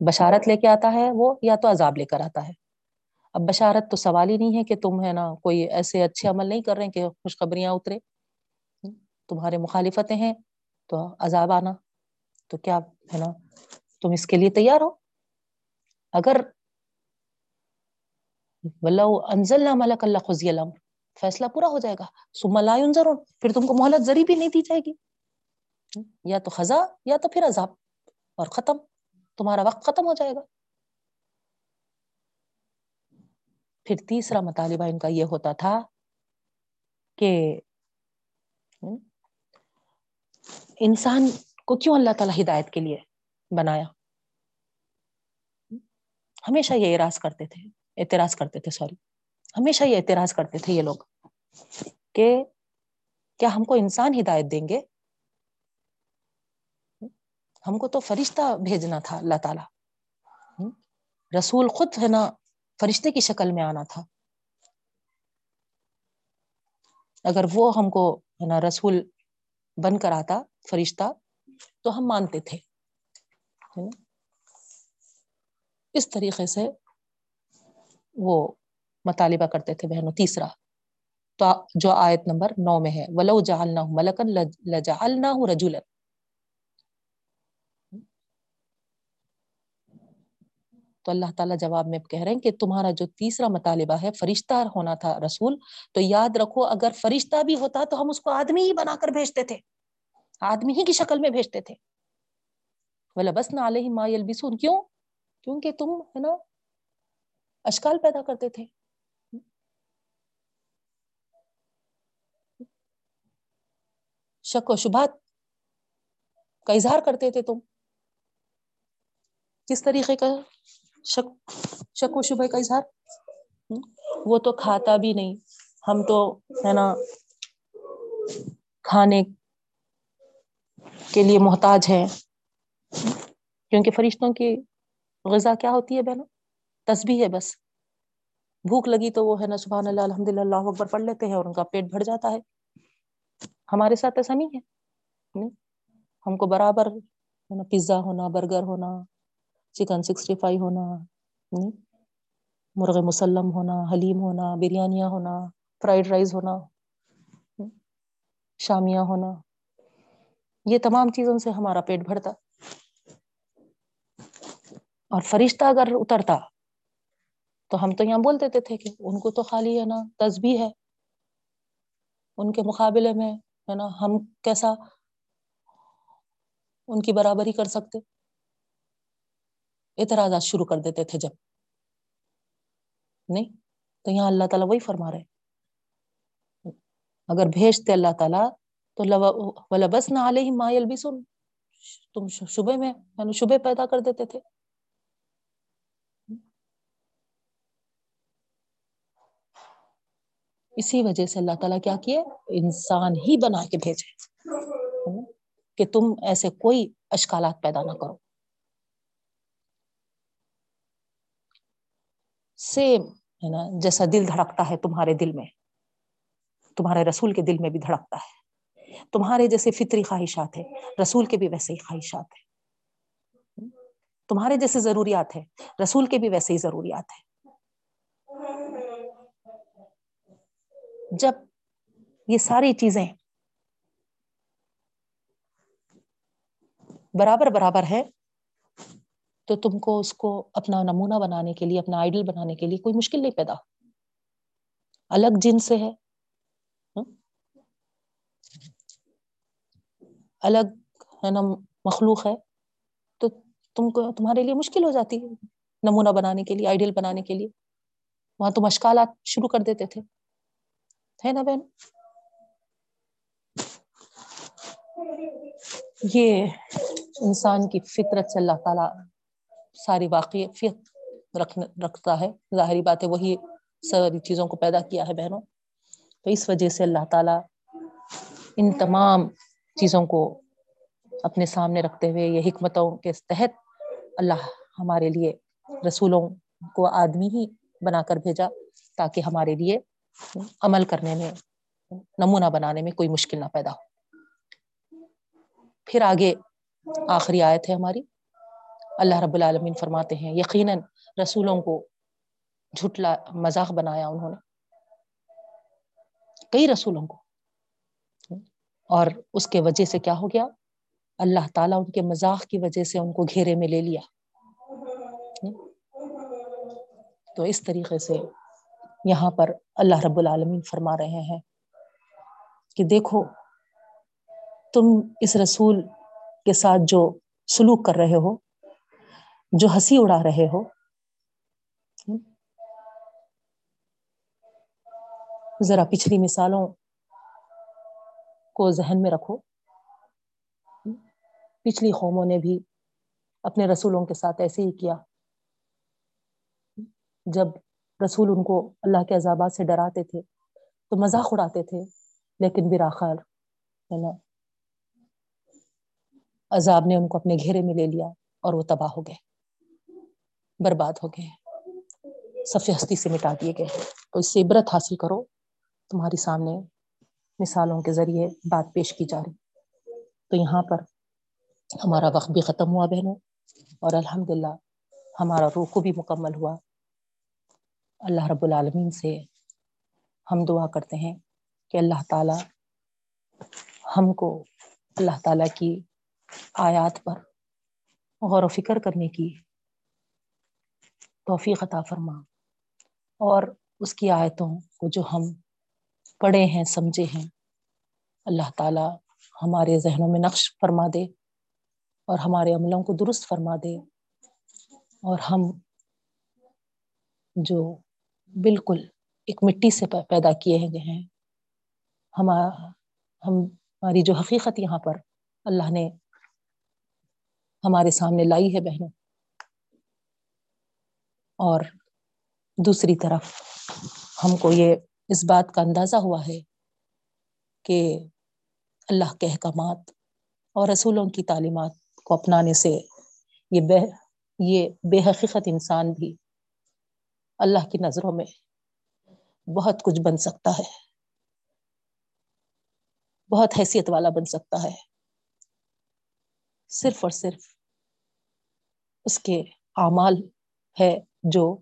بشارت لے کے آتا ہے وہ یا تو عذاب لے کر آتا ہے۔ اب بشارت تو سوال ہی نہیں ہے کہ تم ہے نا کوئی ایسے اچھے عمل نہیں کر رہے کہ خوشخبریاں اترے۔ تمہارے مخالفتیں ہیں، تو عذاب آنا۔ تو کیا ہے نا، تم اس کے لیے تیار ہو؟ اگر انزل ملک اللہ خزی علم فیصلہ پورا ہو جائے گا۔ سما لا ضرور پھر تم کو مہلت ذری بھی نہیں دی جائے گی۔ یا تو خزاں یا تو پھر عذاب، اور ختم، تمہارا وقت ختم ہو جائے گا۔ پھر تیسرا مطالبہ ان کا یہ ہوتا تھا کہ انسان کو کیوں اللہ تعالیٰ ہدایت کے لیے بنایا؟ ہمیشہ یہ اعراض کرتے تھے، اعتراض کرتے تھے، سوری، ہمیشہ یہ اعتراض کرتے تھے یہ لوگ کہ کیا ہم کو انسان ہدایت دیں گے؟ ہم کو تو فرشتہ بھیجنا تھا اللہ تعالی۔ رسول خود ہے نا فرشتے کی شکل میں آنا تھا۔ اگر وہ ہم کو ہے نا رسول بن کر آتا، فرشتہ، تو ہم مانتے تھے۔ اس طریقے سے وہ مطالبہ کرتے تھے بہنوں تیسرا۔ تو جو آیت نمبر نو میں ہے، ولو جعلناہ ملکن لجعلناہ رجلا۔ تو اللہ تعالیٰ جواب میں کہہ رہے ہیں کہ تمہارا جو تیسرا مطالبہ ہے فرشتہ ہونا تھا رسول، تو یاد رکھو اگر فرشتہ بھی ہوتا تو ہم اس کو آدمی ہی بنا کر بھیجتے تھے۔ آدمی ہی کی شکل میں بھیجتے تھے۔ بس نہ علیہ ما یلبسون کیوں؟ کیونکہ تم ہے نا اشکال پیدا کرتے تھے۔ شک و شبہات کا اظہار کرتے تھے تم۔ کس طریقے کا؟ شک شک و شبہ کا اظہار۔ وہ تو کھاتا بھی نہیں۔ ہم تو، ہے نا، کھانے کے لیے محتاج ہے کیونکہ فرشتوں کی غذا کیا ہوتی ہے بہنوں؟ تسبیح ہے بس۔ بھوک لگی تو وہ، ہے نا، سبحان اللہ الحمد للہ اللہ اکبر، پڑھ لیتے ہیں اور ان کا پیٹ بھر جاتا ہے۔ ہمارے ساتھ ایسا نہیں ہے۔ ہم کو برابر پیزا ہونا، برگر ہونا چکن سکسٹی فائیو ہونا مرغ مسلم ہونا، حلیم ہونا، بریانیاں ہونا فرائیڈ رائس ہونا شامیاں ہونا، یہ تمام چیزوں سے ہمارا پیٹ بھرتا۔ اور فرشتہ اگر اترتا، تو ہم تو یہاں بول دیتے تھے کہ ان کو تو خالی ہے نا تسبیح ہے، ان کے مقابلے میں، ہے نا، ہم کیسا ان کی برابری کر سکتے؟ اعتراضات شروع کر دیتے تھے جب۔ نہیں، تو یہاں اللہ تعالیٰ وہی فرما رہے اگر بھیجتے اللہ تعالیٰ، تو بس نہ آلے ہی مایل بھی سن تم شبے میں یعنی شبے پیدا کر دیتے تھے۔ اسی وجہ سے اللہ تعالیٰ کیا کیے؟ انسان ہی بنا کے بھیجے۔ کہ تم ایسے کوئی اشکالات پیدا نہ کرو۔ سیم ہے نا جیسا دل دھڑکتا ہے تمہارے دل میں تمہارے رسول کے دل میں بھی دھڑکتا ہے تمہارے جیسے فطری خواہشات ہے رسول کے بھی ویسے ہی خواہشات ہے تمہارے جیسے ضروریات ہے رسول کے بھی ویسے ہی ضروریات ہے جب یہ ساری چیزیں برابر برابر ہے تو تم کو اس کو اپنا نمونہ بنانے کے لیے، اپنا آئیڈل بنانے کے لیے کوئی مشکل نہیں پیدا۔ الگ جن سے ہے۔ ہاں۔ الگ ہے نا، مخلوق ہے۔ تو تم کو، تمہارے لیے مشکل ہو جاتی ہے نمونہ بنانے کے لیے آئیڈیل بنانے کے لیے۔ وہاں تم اشکالات شروع کر دیتے تھے۔ ہے نا بہن؟ یہ انسان کی فطرت سے اللہ تعالی ساری واقعیت رکھ رکھتا ہے۔ ظاہری بات ہے، وہی ساری چیزوں کو پیدا کیا ہے بہنوں۔ تو اس وجہ سے اللہ تعالی ان تمام چیزوں کو اپنے سامنے رکھتے ہوئے یہ حکمتوں کے تحت اللہ ہمارے لیے رسولوں کو آدمی ہی بنا کر بھیجا تاکہ ہمارے لیے عمل کرنے میں، نمونہ بنانے میں کوئی مشکل نہ پیدا ہو۔ پھر آگے آخری آیت ہے ہماری۔ اللہ رب العالمین فرماتے ہیں، یقیناً رسولوں کو جھٹلا مذاق بنایا انہوں نے۔ کئی رسولوں کو۔ اور اس کے وجہ سے کیا ہو گیا؟ اللہ تعالیٰ ان کے مذاق کی وجہ سے ان کو گھیرے میں لے لیا۔ تو اس طریقے سے یہاں پر اللہ رب العالمین فرما رہے ہیں کہ دیکھو، تم اس رسول کے ساتھ جو سلوک کر رہے ہو جو ہنسی اڑا رہے ہو۔ ذرا پچھلی مثالوں کو ذہن میں رکھو۔ پچھلی قوموں نے بھی اپنے رسولوں کے ساتھ ایسے ہی کیا۔ جب رسول ان کو اللہ کے عذابات سے ڈراتے تھے تو مذاق اڑاتے تھے، لیکن براخر ہے نا؟ عذاب نے ان کو اپنے گھیرے میں لے لیا اور وہ تباہ ہو گئے۔ برباد ہو گئے صفی ہستی سے مٹا دیے گئے تو اس سے عبرت حاصل کرو تمہاری سامنے مثالوں کے ذریعے بات پیش کی جا رہی۔ تو یہاں پر ہمارا وقت بھی ختم ہوا بہنوں، اور الحمد للہ ہمارا روح بھی مکمل ہوا۔ اللہ رب العالمین سے ہم دعا کرتے ہیں کہ اللہ تعالی ہم کو اللہ تعالی کی آیات پر غور و فکر کرنے کی توفیق عطا فرما۔ اور اس کی آیتوں کو جو ہم پڑھے ہیں، سمجھے ہیں، اللہ تعالی ہمارے ذہنوں میں نقش فرما دے اور ہمارے عملوں کو درست فرما دے۔ اور ہم جو بالکل ایک مٹی سے پیدا کیے گئے ہیں ہم ہماری جو حقیقت یہاں پر اللہ نے ہمارے سامنے لائی ہے بہنوں اور دوسری طرف ہم کو یہ اس بات کا اندازہ ہوا ہے کہ اللہ کے احکامات اور رسولوں کی تعلیمات کو اپنانے سے یہ بے یہ بے حقیقت انسان بھی اللہ کی نظروں میں بہت کچھ بن سکتا ہے۔ بہت حیثیت والا بن سکتا ہے۔ صرف اور صرف اس کے اعمال ہے۔ جو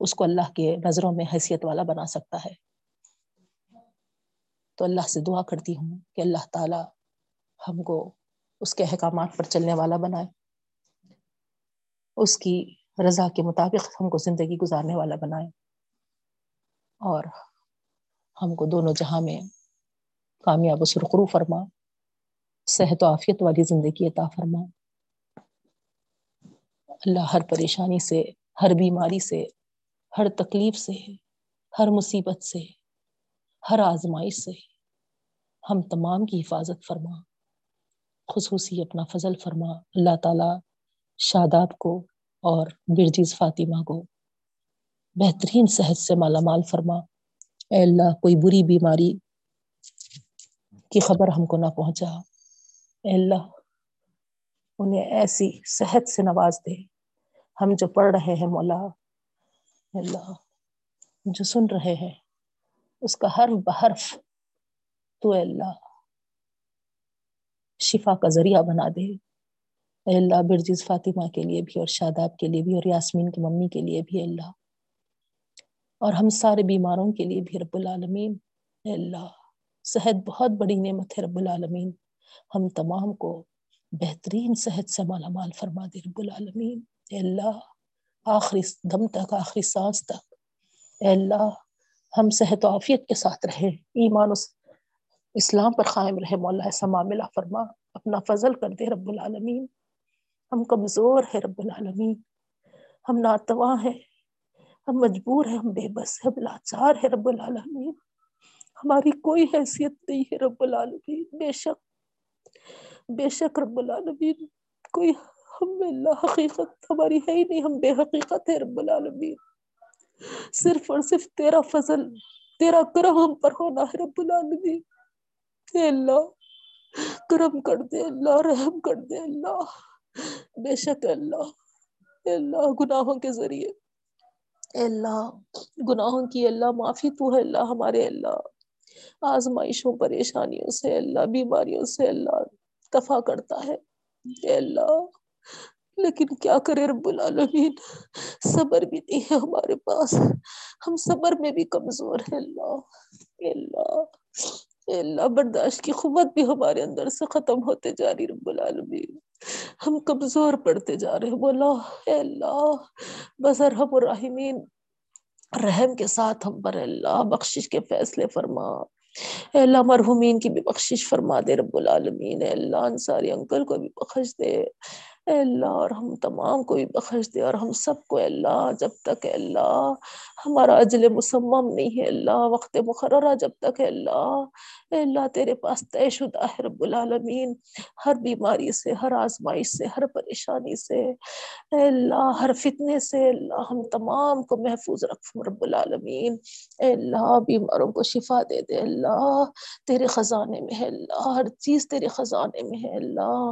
اس کو اللہ کے نظروں میں حیثیت والا بنا سکتا ہے۔ تو اللہ سے دعا کرتی ہوں کہ اللہ تعالی ہم کو اس کے احکامات پر چلنے والا بنائے۔ اس کی رضا کے مطابق ہم کو زندگی گزارنے والا بنائے۔ اور ہم کو دونوں جہاں میں کامیاب و سرخرو فرما، صحت و عافیت والی زندگی عطا فرما۔ اللہ ہر پریشانی سے ہر بیماری سے ہر تکلیف سے ہر مصیبت سے ہر آزمائش سے ہم تمام کی حفاظت فرما، خصوصی اپنا فضل فرما۔ اللہ تعالی شاداب کو اور برجیز فاطمہ کو بہترین صحت سے مالا مال فرما۔ اے اللہ، کوئی بری بیماری کی خبر ہم کو نہ پہنچا۔ اے اللہ، انہیں ایسی صحت سے نواز دے۔ ہم جو پڑھ رہے ہیں مولا، اللہ، جو سن رہے ہیں، اس کا حرف بحرف تو اے اللہ شفا کا ذریعہ بنا دے۔ اے اللہ، برجز فاطمہ کے لیے بھی اور شاداب کے لیے بھی اور یاسمین کی ممی کے لیے بھی اللہ۔ اور ہم سارے بیماروں کے لیے بھی رب العالمین۔ اے اللہ، صحت بہت بڑی نعمت ہے رب العالمین۔ ہم تمام کو بہترین صحت سے مالا مال فرما دے رب العالمین۔ اے اللہ، آخری دم تک، آخری سانس تک۔ اے اللہ، ہم صحت و عافیت کے ساتھ رہے ایمان اس اسلام پر قائم رہے۔ مولا ایسا معاملہ فرما۔ اپنا فضل کر دے رب العالمین۔ ہم کمزور ہے رب العالمین۔ ہم ناتواں ہیں۔ ہم مجبور ہیں۔ ہم بے بس ہے لاچار ہے رب العالمین۔ ہماری کوئی حیثیت نہیں ہے رب العالمین۔ بے شک بے شک رب العالمین۔ کوئی ہم اللہ حقیقت ہماری ہے ہی نہیں، ہم بے حقیقت ہے رب العالمین۔ صرف اور صرف تیرا فضل، تیرا کرم ہم پر ہونا ہے رب العالمین۔ اے اللہ، کرم کر دے اللہ، رحم کر دے اللہ۔ بے شک اللہ، اے اللہ، گناہوں کے ذریعے۔ اے اللہ، گناہوں کی اللہ، معافی تو ہے اللہ ہمارے اللہ۔ آزمائشوں، پریشانیوں سے اللہ، بیماریوں سے اللہ دفع کرتا ہے۔ اے اللہ لیکن کیا کرے رب العالمین؟ صبر بھی نہیں ہے ہمارے پاس۔ ہم صبر میں بھی کمزور ہیں۔ اللہ اللہ اللہ، برداشت کی قوت بھی ہمارے اندر سے ختم ہوتے جا رہی رب العالمین۔ ہم کمزور پڑتے جا رہے بولا اے اللہ بس ارحم الرحمین رحم کے ساتھ ہم پر اللہ، بخشش کے فیصلے فرما۔ اے اللہ، مرحومین کی بھی بخشش فرما دے رب العالمین۔ اے اللہ، انصاری، انکل کو بھی بخش دے۔ اے اللہ، اور ہم تمام کو بھی بخش دے، اور ہم سب کو اللہ، جب تک اے اللہ ہمارا اجل مسمم نہیں ہے اللہ وقت مقررہ جب تک ہے اللہ، اے اللہ تیرے پاس طے شدہ ہے رب العالمین، ہر بیماری سے، ہر آزمائش سے، ہر پریشانی سے، اے اللہ ہر فتنے سے اللہ ہم تمام کو محفوظ رکھ رب العالمین، اے اللہ بیماروں کو شفا دے دے اللہ تیرے خزانے میں ہے اللہ ہر چیز تیرے خزانے میں ہے اللہ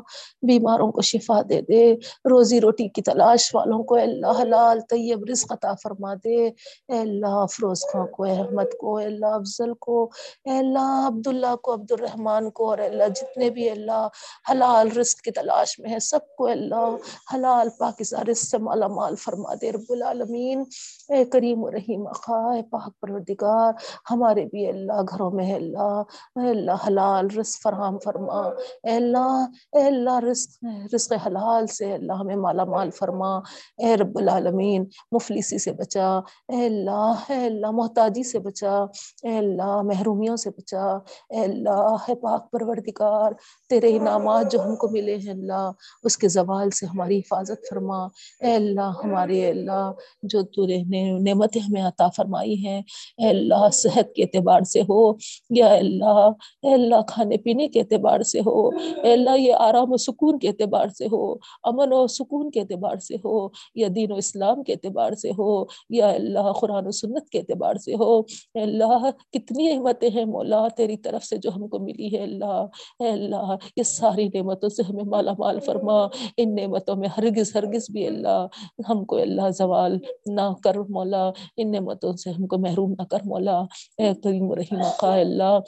بیماروں کو شفا دے۔ دے، روزی روٹی کی تلاش والوں کو اللہ حلال طیب رزق عطا فرما دے۔ اے اللہ فروز خان کو احمد کو، اے اللہ، افضل کو، اے اللہ، عبداللہ کو عبد الرحمن کو، اور اللہ، جتنے بھی اللہ حلال رزق کی تلاش میں ہے سب کو اللہ حلال پاکزہ رزق سے مالا مال فرما دے۔ رب العالمین، اے کریم و رحیم اخا اے پاک پروردگار، ہمارے بھی اللہ گھروں میں ہے اللہ، اے اللہ حلال رزق فراہم فرما۔ اے اللہ اے اللہ رزق رزق حلال سے اللہ ہمیں مالا مال فرما۔ اے رب العالمین، مفلسی سے بچا۔ اے اللہ اے اللہ، محتاجی سے بچا۔ اے اللہ، محرومیوں سے بچا۔ اے اللہ، اے پاک پروردگار، تیرے انعامات جو ہم کو ملے ہیں اللہ، اس کے زوال سے ہماری حفاظت فرما۔ اے اللہ، ہمارے اللہ، جو تو نے نعمتیں ہمیں عطا فرمائی ہیں، اے اللہ، صحت کے اعتبار سے ہو۔ یا اللہ، اے اللہ، کھانے پینے کے اعتبار سے ہو۔ اے اللہ، یہ آرام و سکون کے اعتبار سے ہو۔ امن و سکون کے اعتبار سے ہو، یا دین و اسلام کے اعتبار سے ہو، یا اللہ قرآن و سنت کے اعتبار سے ہو۔ اے اللہ، کتنی نعمتیں ہیں مولا، تیری طرف سے جو ہم کو ملی ہے۔ اللہ، اے اللہ، یہ ساری نعمتوں سے ہمیں مالا مال فرما۔ ان نعمتوں میں ہرگز ہرگز بھی اللہ، ہم کو اللہ زوال نہ کر مولا۔ ان نعمتوں سے ہم کو محروم نہ کر مولا۔ اے کریم رحیم اللہ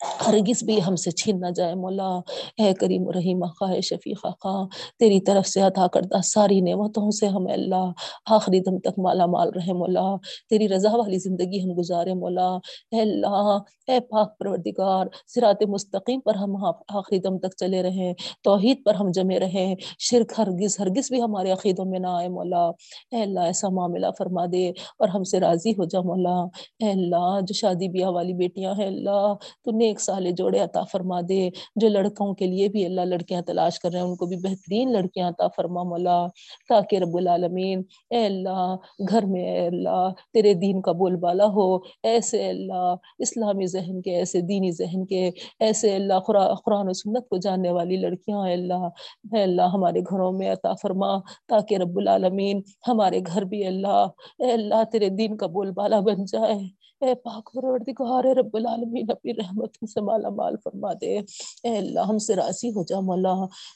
ہرگز بھی ہم سے چھین نہ جائے، مولا۔ اے کریم رحیم خواہ شفیق خواہ تیری طرف سے عطا کردہ ساری نعمتوں سے ہم اللہ آخری دم تک مالا مال رہے مولا۔ تیری رضا والی زندگی ہم گزارے، مولا۔ اے اللہ، اے پاک پروردگار سرات مستقیم پر ہم ہاں، آخری دم تک چلے رہیں۔ توحید پر ہم جمے رہیں۔ شرک ہرگز ہرگز بھی ہمارے عقیدوں میں نہ آئے، مولا۔ اے اللہ، ایسا معاملہ فرما دے اور ہم سے راضی ہو جا، مولا۔ اے اللہ، جو شادی بیاہ والی بیٹیاں ہیں، اللہ، تو نیک سالے جوڑے عطا فرما دے، جو لڑکوں کے لیے بھی اللہ لڑکیاں تلاش کر رہے ہیں، ان کو بھی بہترین لڑکیاں عطا فرما مولا، تاکہ رب العالمین، اے اللہ، گھر میں، اے اللہ، تیرے دین کا بول بالا ہو، ایسے اللہ، اسلامی ذہن کے، ایسے دینی ذہن کے، ایسے اللہ، قرآن و سنت کو جاننے والی لڑکیاں، اے اللہ اے اللہ، ہمارے گھروں میں عطا فرما، تاکہ رب العالمین، ہمارے گھر بھی اللہ، اے اللہ، تیرے دین کا بول بالا بن جائے۔ اے پاک پروردگار رب العالمین، اپنی رحمت سے مالا مال فرما دے۔ اے اللہ، ہم سے راضی ہو جا مولا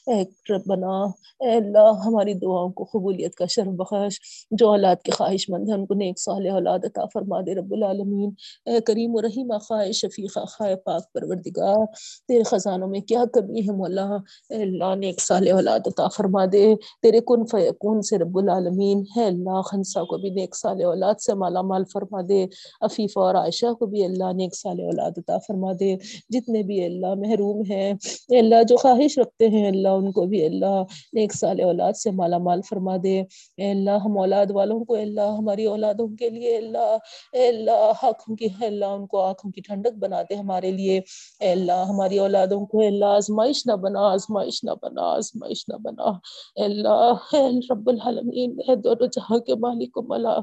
اے ربنا، اے اللہ، ہماری دعاؤں کو قبولیت کا شرم بخش۔ جو اولاد کے خواہش مند ہیں، ان کو نیک صالح اولاد عطا فرما دے رب العالمین۔ اے کریم و رحیم خواہ شفیق خواہ پاک پروردگار، تیرے خزانوں میں کیا کمی ہے مولا اے اللہ، نیک صالح اولاد عطا فرما دے۔ تیرے کن فیکون سے رب العالمین۔ ہے اللہ خنسا کو بھی نیک صالح اولاد سے مالا مال فرما دے۔ عفیف اور عائشہ کو بھی اللہ نے ایک سال اولاد عطا فرما دے۔ جتنے بھی اللہ محروم ہیں اللہ جو خواہش رکھتے ہیں، اللہ ان کو بھی اللہ ایک سال اولاد سے مالا مال فرما دے۔ اے اللہ ہم اولاد والوں کو اللہ ہماری اولادوں کے لیے اللہ، اے اللہ آنکھوں کی اللہ ان کو آنکھوں کی ٹھنڈک بنا دے ہمارے لیے۔ اے اللہ ہماری اولادوں کو اللہ آزمائش نہ بنا، آزمائش نہ بنا، آزمائش نہ بنا۔ اے اللہ، اے رب العالمین، اے دونوں جہاں کے مالک و ملا۔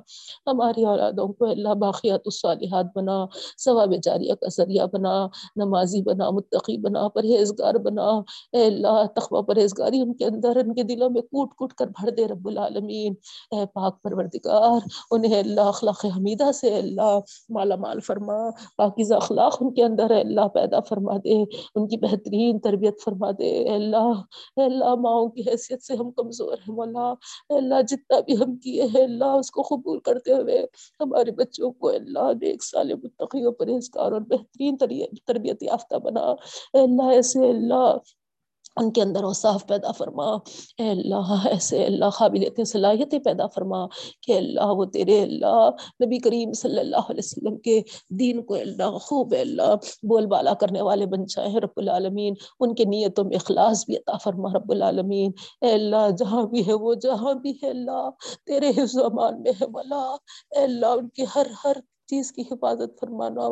ہماری اولادوں کو اللہ باقیات الصالح صالحات بنا، ثواب جاریہ کا ذریعہ بنا، نمازی بنا، متقی بنا، پرہیزگار بنا۔ اے اللہ تخوہ پرہیزگاری ان کے اندر، ان کے دلوں میں کوٹ کوٹ کر بھر دے رب العالمین۔ اے پاک پروردگار، انہیں اللہ اخلاق حمیدہ سے اللہ مالا مال فرما۔ پاکیزہ اخلاق ان کے اندر، اے اللہ پیدا فرما دے۔ ان کی بہترین تربیت فرما دے۔ اے اللہ اے اللہ ماؤں کی حیثیت سے ہم کمزور ہیں مولا۔ اے اللہ، جتنا بھی ہم کیے ہیں اللہ اس کو قبول کرتے ہوئے ہمارے بچوں کو اللہ نے ایک سال متقی و پرہیزگار اور بہترین تربیت یافتہ بنا اے اللہ ایسے اللہ ان کے اندر وہ صاف پیدا فرما اے اللہ ایسے اللہ قابلیت صلاحیتیں پیدا فرما کہ اللہ وہ تیرے اللہ نبی کریم صلی اللہ علیہ وسلم کے دین کو اللہ خوب اللہ بول بالا کرنے والے بن جائیں رب العالمین ان کے نیتوں میں اخلاص بھی عطا فرما رب العالمین اے اللہ جہاں بھی ہے وہ جہاں بھی ہے اللہ تیرے حفظ و امان میں ہے مولا اے اللہ ان کی ہر ہر چیز کی حفاظت فرمانا،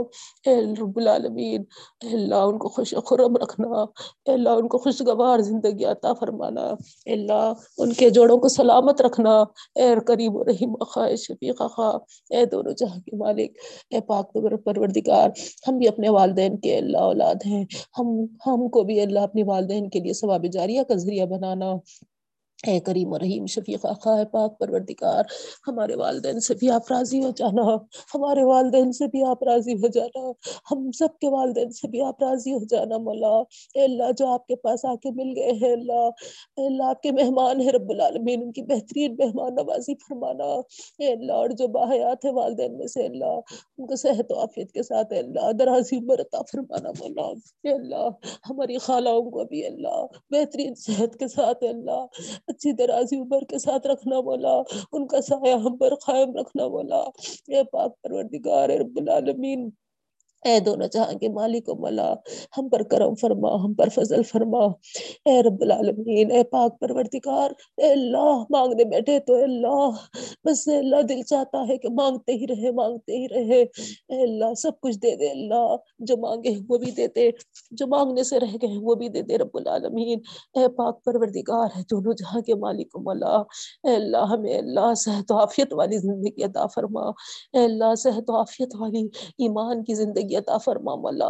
اے رب العالمین، اے اللہ ان کو خوش خرم رکھنا، اے اللہ ان کو خوشگوار زندگی عطا فرمانا، اے اللہ ان کے جوڑوں کو سلامت رکھنا، اے کریم و رحیم خواہ شفیق خواہ، اے دونوں جہاں کے مالک، اے پاک پروردگار، ہم بھی اپنے والدین کے اللہ اولاد ہیں، ہم ہم کو بھی اللہ اپنی والدین کے لیے ثواب جاریہ کا ذریعہ بنانا۔ اے کریم و رحیم، شفیق خواہ پاک پروردگار، ہمارے والدین سے بھی آپ راضی ہو جانا، ہمارے والدین سے بھی آپ راضی ہو جانا، ہم سب کے والدین سے بھی آپ راضی ہو جانا، مولا۔ اے اللہ، جو آپ کے پاس آ کے مل گئے ہیں، اللہ۔ اے اللہ، آپ کے مہمان ہیں، رب العالمین، ان کی بہترین مہمان نوازی فرمانا۔ اے اللہ، اور جو باحیات ہیں والدین میں سے، اللہ، ان کو صحت و عافیت کے ساتھ، اے اللہ، درازی عمر عطا فرمانا، مولا۔ اے اللہ، ہماری خالہوں کو بھی اللہ، بہترین صحت کے ساتھ، اے اللہ۔ اچھی درازی عمر کے ساتھ رکھنا مولا ان کا سایہ ہم پر قائم رکھنا مولا اے پاک پروردگار رب العالمین اے دونوں جہاں کے مالک و ملا ہم پر کرم فرما، ہم پر فضل فرما۔ اے رب العالمین، اے پاک پروردگار، اے اللہ، مانگنے بیٹھے تو اے اللہ۔ بس اے اللہ، دل چاہتا ہے کہ مانگتے ہی رہے، مانگتے ہی رہے۔ اے اللہ، سب کچھ دے دے اللہ۔ جو مانگے وہ بھی دے دے جو مانگنے سے رہ گئے وہ بھی دے دے رب العالمین، اے پاک پروردگار ہے دونوں جہاں کے مالک و ملا اے اللہ، ہمیں اللہ صحت و عافیت والی زندگی عطا فرما۔ اے اللہ، صحت و عافیت والی ایمان کی زندگی زندگی عطا فرما مولا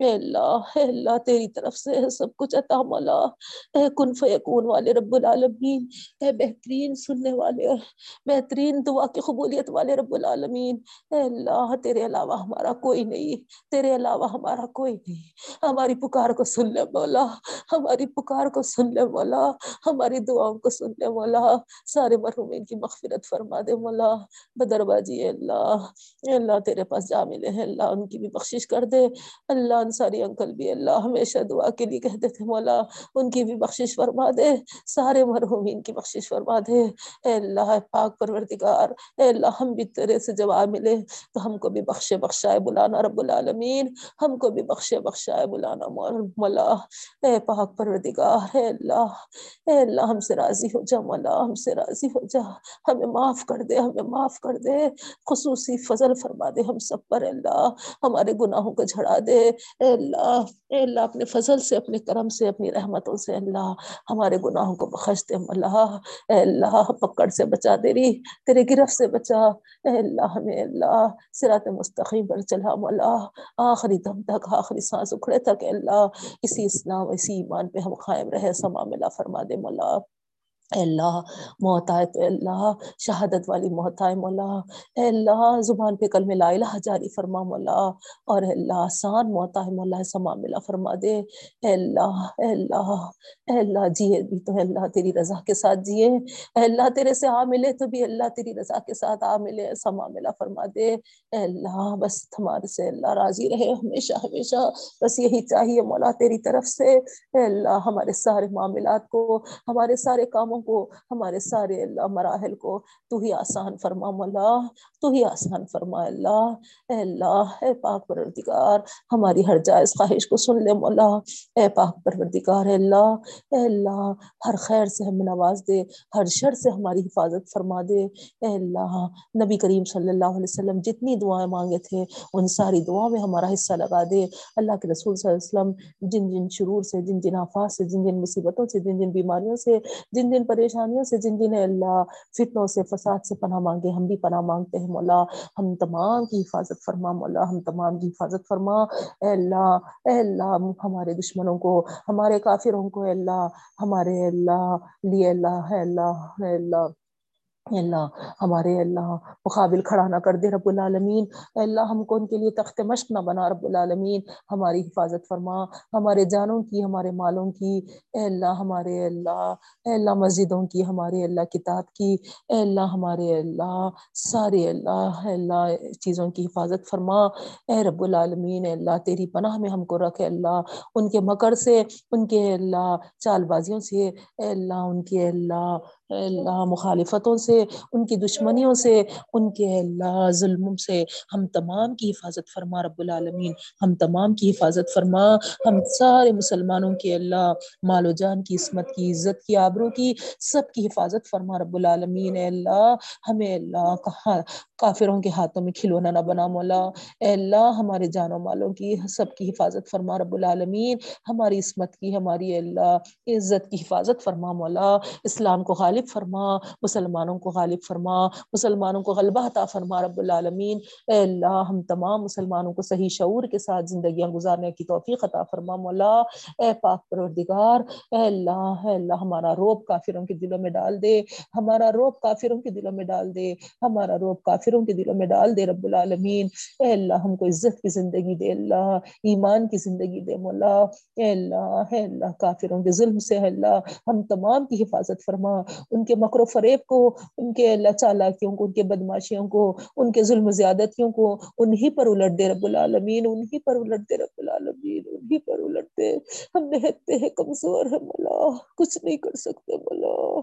اے اللہ اے اللہ، تیری طرف سے سب کچھ عطا مولا اے کن فیکون والے رب العالمین، اے بہترین سننے والے بہترین دعا کی قبولیت والے رب العالمین۔ اے اللہ، تیرے علاوہ ہمارا کوئی نہیں، تیرے علاوہ ہمارا کوئی نہیں۔ ہماری پکار کو سن لے مولا ہماری پکار کو سن لے مولا ہماری دعاؤں کو سن لے مولا سارے مرحومین کی مغفرت فرما دے مولا بدر باجی اللہ، اے اللہ، تیرے پاس جا ملے اللہ، ان کی بھی بخشش کر دے۔ اللہ انصاری انکل بھی اللہ ہمیشہ دعا کے لیے کہتے تھے، مولا ان کی بھی بخشش فرما دے، سارے مرحومین کی بخشش فرما دے۔ اے اللہ پاک پروردگار، اے اللہ ہم بھی تیرے سے جواب ملے۔ تو ہم کو بھی بخشے بخشائے بلانا رب العالمین، ہم کو بھی بخشے بخشائے بلانا مولا۔ اے پاک پروردگار، اے اللہ اے اللہ ہم سے راضی ہو جا، مولا ہم سے راضی ہو جا۔ ہمیں معاف کر دے، ہمیں معاف کر دے۔ خصوصی فضل فرما دے ہم سب پر اللہ۔ ہمارے گناہوں کو جھڑا دے۔ اے اللہ اے اللہ، اپنے فضل سے، اپنے کرم سے، اپنی رحمتوں سے اللہ، ہمارے گناہوں کو بخش دے اللہ۔ اے اللہ، پکڑ سے بچا دے رہی تیرے گرفت سے بچا۔ اے اللہ، ہمیں اللہ سرات مستقیم پر چلا مولا۔ آخری دم تک، آخری سانس اکھڑے تک۔ اللہ، اسی اسلام، اسی ایمان پہ ہم قائم رہے سما ملا فرما دے مولا۔ اے اللہ موت آئے تو اللہ، شہادت والی موت آئے مولا اے اللہ، زبان پہ کل میں لا الہ جاری فرما مولا، اور اے اللہ آسان موت آئے مولا سما ملا فرما دے اے اللہ اے اللہ اے اللہ جیے بھی تو اے اللہ تیری رضا کے ساتھ جیے اے اللہ تیرے سے آ ملے تو بھی اللہ تیری رضا کے ساتھ آ ملے، سما ملا فرما دے اے اللہ، بس ہمارے سے اللہ راضی رہے ہمیشہ ہمیشہ، بس یہی چاہیے مولا تیری طرف سے اے اللہ ہمارے سارے معاملات کو، ہمارے سارے کاموں کو، ہمارے سارے اللہ مراحل کو۔ تو ہی آسان فرما مولا تو ہی آسان فرما اللہ۔ اے اللہ، اے پاک پروردگار، ہماری ہر جائز خواہش کو سن لے مولا۔ اے پاک پروردگار، اے اللہ اے اللہ، ہر خیر سے ہمیں نواز دے، ہر شر سے ہماری حفاظت فرما دے۔ اے اللہ، نبی کریم صلی اللہ علیہ وسلم جتنی دعائیں مانگے تھے، ان ساری دعاؤں میں ہمارا حصہ لگا دے۔ اللہ کے رسول صلی اللہ علیہ وسلم جن جن شرور سے، جن جن آفات سے، جن جن مصیبتوں سے، جن جن بیماریوں سے، جن جن پریشانیوں سے، جن جن اللہ فتنوں سے، فساد سے پناہ مانگے، ہم بھی پناہ مانگتے ہیں مولا۔ ہم تمام کی حفاظت فرما مولا، ہم تمام کی حفاظت فرما۔ اے اللہ اے اللہ، ہمارے دشمنوں کو، ہمارے کافروں کو، اے اللہ، ہمارے اللہ، لیے اللہ، اے اللہ اے اللہ۔ اللہ ہمارے اللہ مقابل کھڑا نہ کر دے رب العالمین اے اللہ ہم کو ان کے لیے تخت مشق نہ بنا رب العالمین ہماری حفاظت فرما ہمارے جانوں کی ہمارے مالوں کی اے اللہ ہمارے اللہ اے اللہ مسجدوں کی ہمارے اللہ کتاب کی اے اللہ ہمارے اللہ سارے اللہ اے اللہ چیزوں کی حفاظت فرما اے رب العالمین اے اللہ تیری پناہ میں ہم کو رکھے اللہ ان کے مکر سے ان کے اللہ چال بازیوں سے اے اللہ ان کے اللہ اللہ مخالفتوں سے، ان کی دشمنیوں سے، ان کے اللہ ظلم سے ہم تمام کی حفاظت فرما رب العالمین، ہم تمام کی حفاظت فرما، ہم سارے مسلمانوں کے اللہ، مال و جان کی، عصمت کی، عزت کی، آبرو کی، سب کی حفاظت فرما رب العالمین، اے اللہ، ہمیں اللہ کہاں کافروں کے ہاتھوں میں کھلونا نہ بنا مولا۔ اے اللہ، ہمارے جانوں مالوں کی، سب کی حفاظت فرما رب العالمین۔ ہماری عصمت کی، ہماری اللہ، عزت کی حفاظت فرما مولا۔ اسلام کو غالب فرما، مسلمانوں کو غالب فرما، مسلمانوں کو غلبہ عطا فرما رب العالمین۔ اے اللہ، ہم تمام مسلمانوں کو صحیح شعور کے ساتھ زندگیاں گزارنے کی توفیق عطا فرما مولا۔ اے پاک پروردگار، اے اللہ اے اللہ، ہمارا روب کافروں کے دلوں میں ڈال دے۔ ہمارا روب کافروں کے دلوں میں ڈال دے۔ ہمارا روب کافر کافروں کے دلوں میں ڈال دے رب العالمین۔ اے اللہ، ہم کو عزت کی زندگی دے، اللہ، ایمان کی زندگی دے، مولا۔ اے اللہ اے اللہ، کافروں کے ظلم سے، اے اللہ، ہم تمام کی حفاظت فرما۔ ان کے مکر و فریب کو، ان کے اللہ چالاکیوں کو، ان کے بدماشیوں کو، ان کے ظلم و زیادتیوں کو انہی پر الٹ دے رب العالمین، انہی پر الٹ دے رب العالمین، انہی پر الٹ دے۔ ہم نہتے ہیں، کمزور ہے مولا۔ کچھ نہیں کر سکتے، مولا۔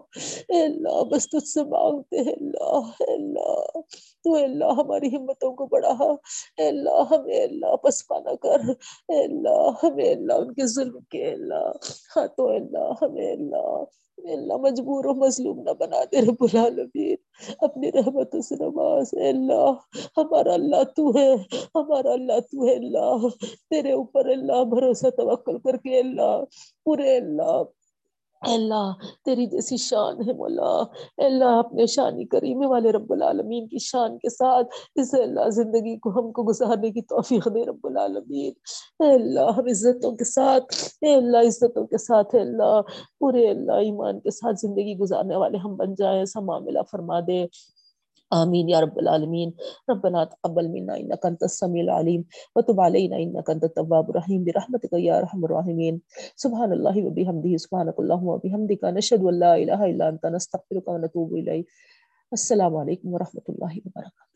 اے اللہ، بس تجھ سے مانگتے ہیں، اللہ، اے اللہ۔ تو اے اللہ ہماری ہمتوں کو بڑھا۔ اے اللہ ہمیں اللہ پسپا نہ کر۔ اے اللہ ہمیں اللہ ان کے ظلم کے۔ اللہ ہاں تو اے اللہ ہمیں اللہ اللہ مجبور و مظلوم نہ بنا دے رب العالمین۔ اپنی رحمت سے نواز۔ اے اللہ، ہمارا اللہ تو ہے۔ ہمارا اللہ تو ہے۔ اللہ، تیرے اوپر اللہ بھروسہ توکل کر کے۔ اللہ، پورے اللہ اللہ، تیری جیسی شان ہے مولا۔ اللہ، اپنے شانی کریمے والے رب العالمین کی شان کے ساتھ اس اللہ زندگی کو ہم کو گزارنے کی توفیق دے رب العالمین۔ اے اللہ، ہم عزتوں کے ساتھ، اے اللہ، عزتوں کے ساتھ، اے اللہ، پورے اللہ ایمان کے ساتھ زندگی گزارنے والے ہم بن جائیں ایسا معاملہ فرما دے۔ آمین یا رب العالمین۔ ربنا تقبل منا انك انت السميع العليم وتب علينا انك انت التواب الرحيم برحمتك يا ارحم الراحمين سبحان الله وبحمده سبحانك اللهم وبحمدك نشهد ان لا اله الا انت نستغفرك ونتوب اليك السلام علیکم ورحمۃ اللہ وبرکاتہ۔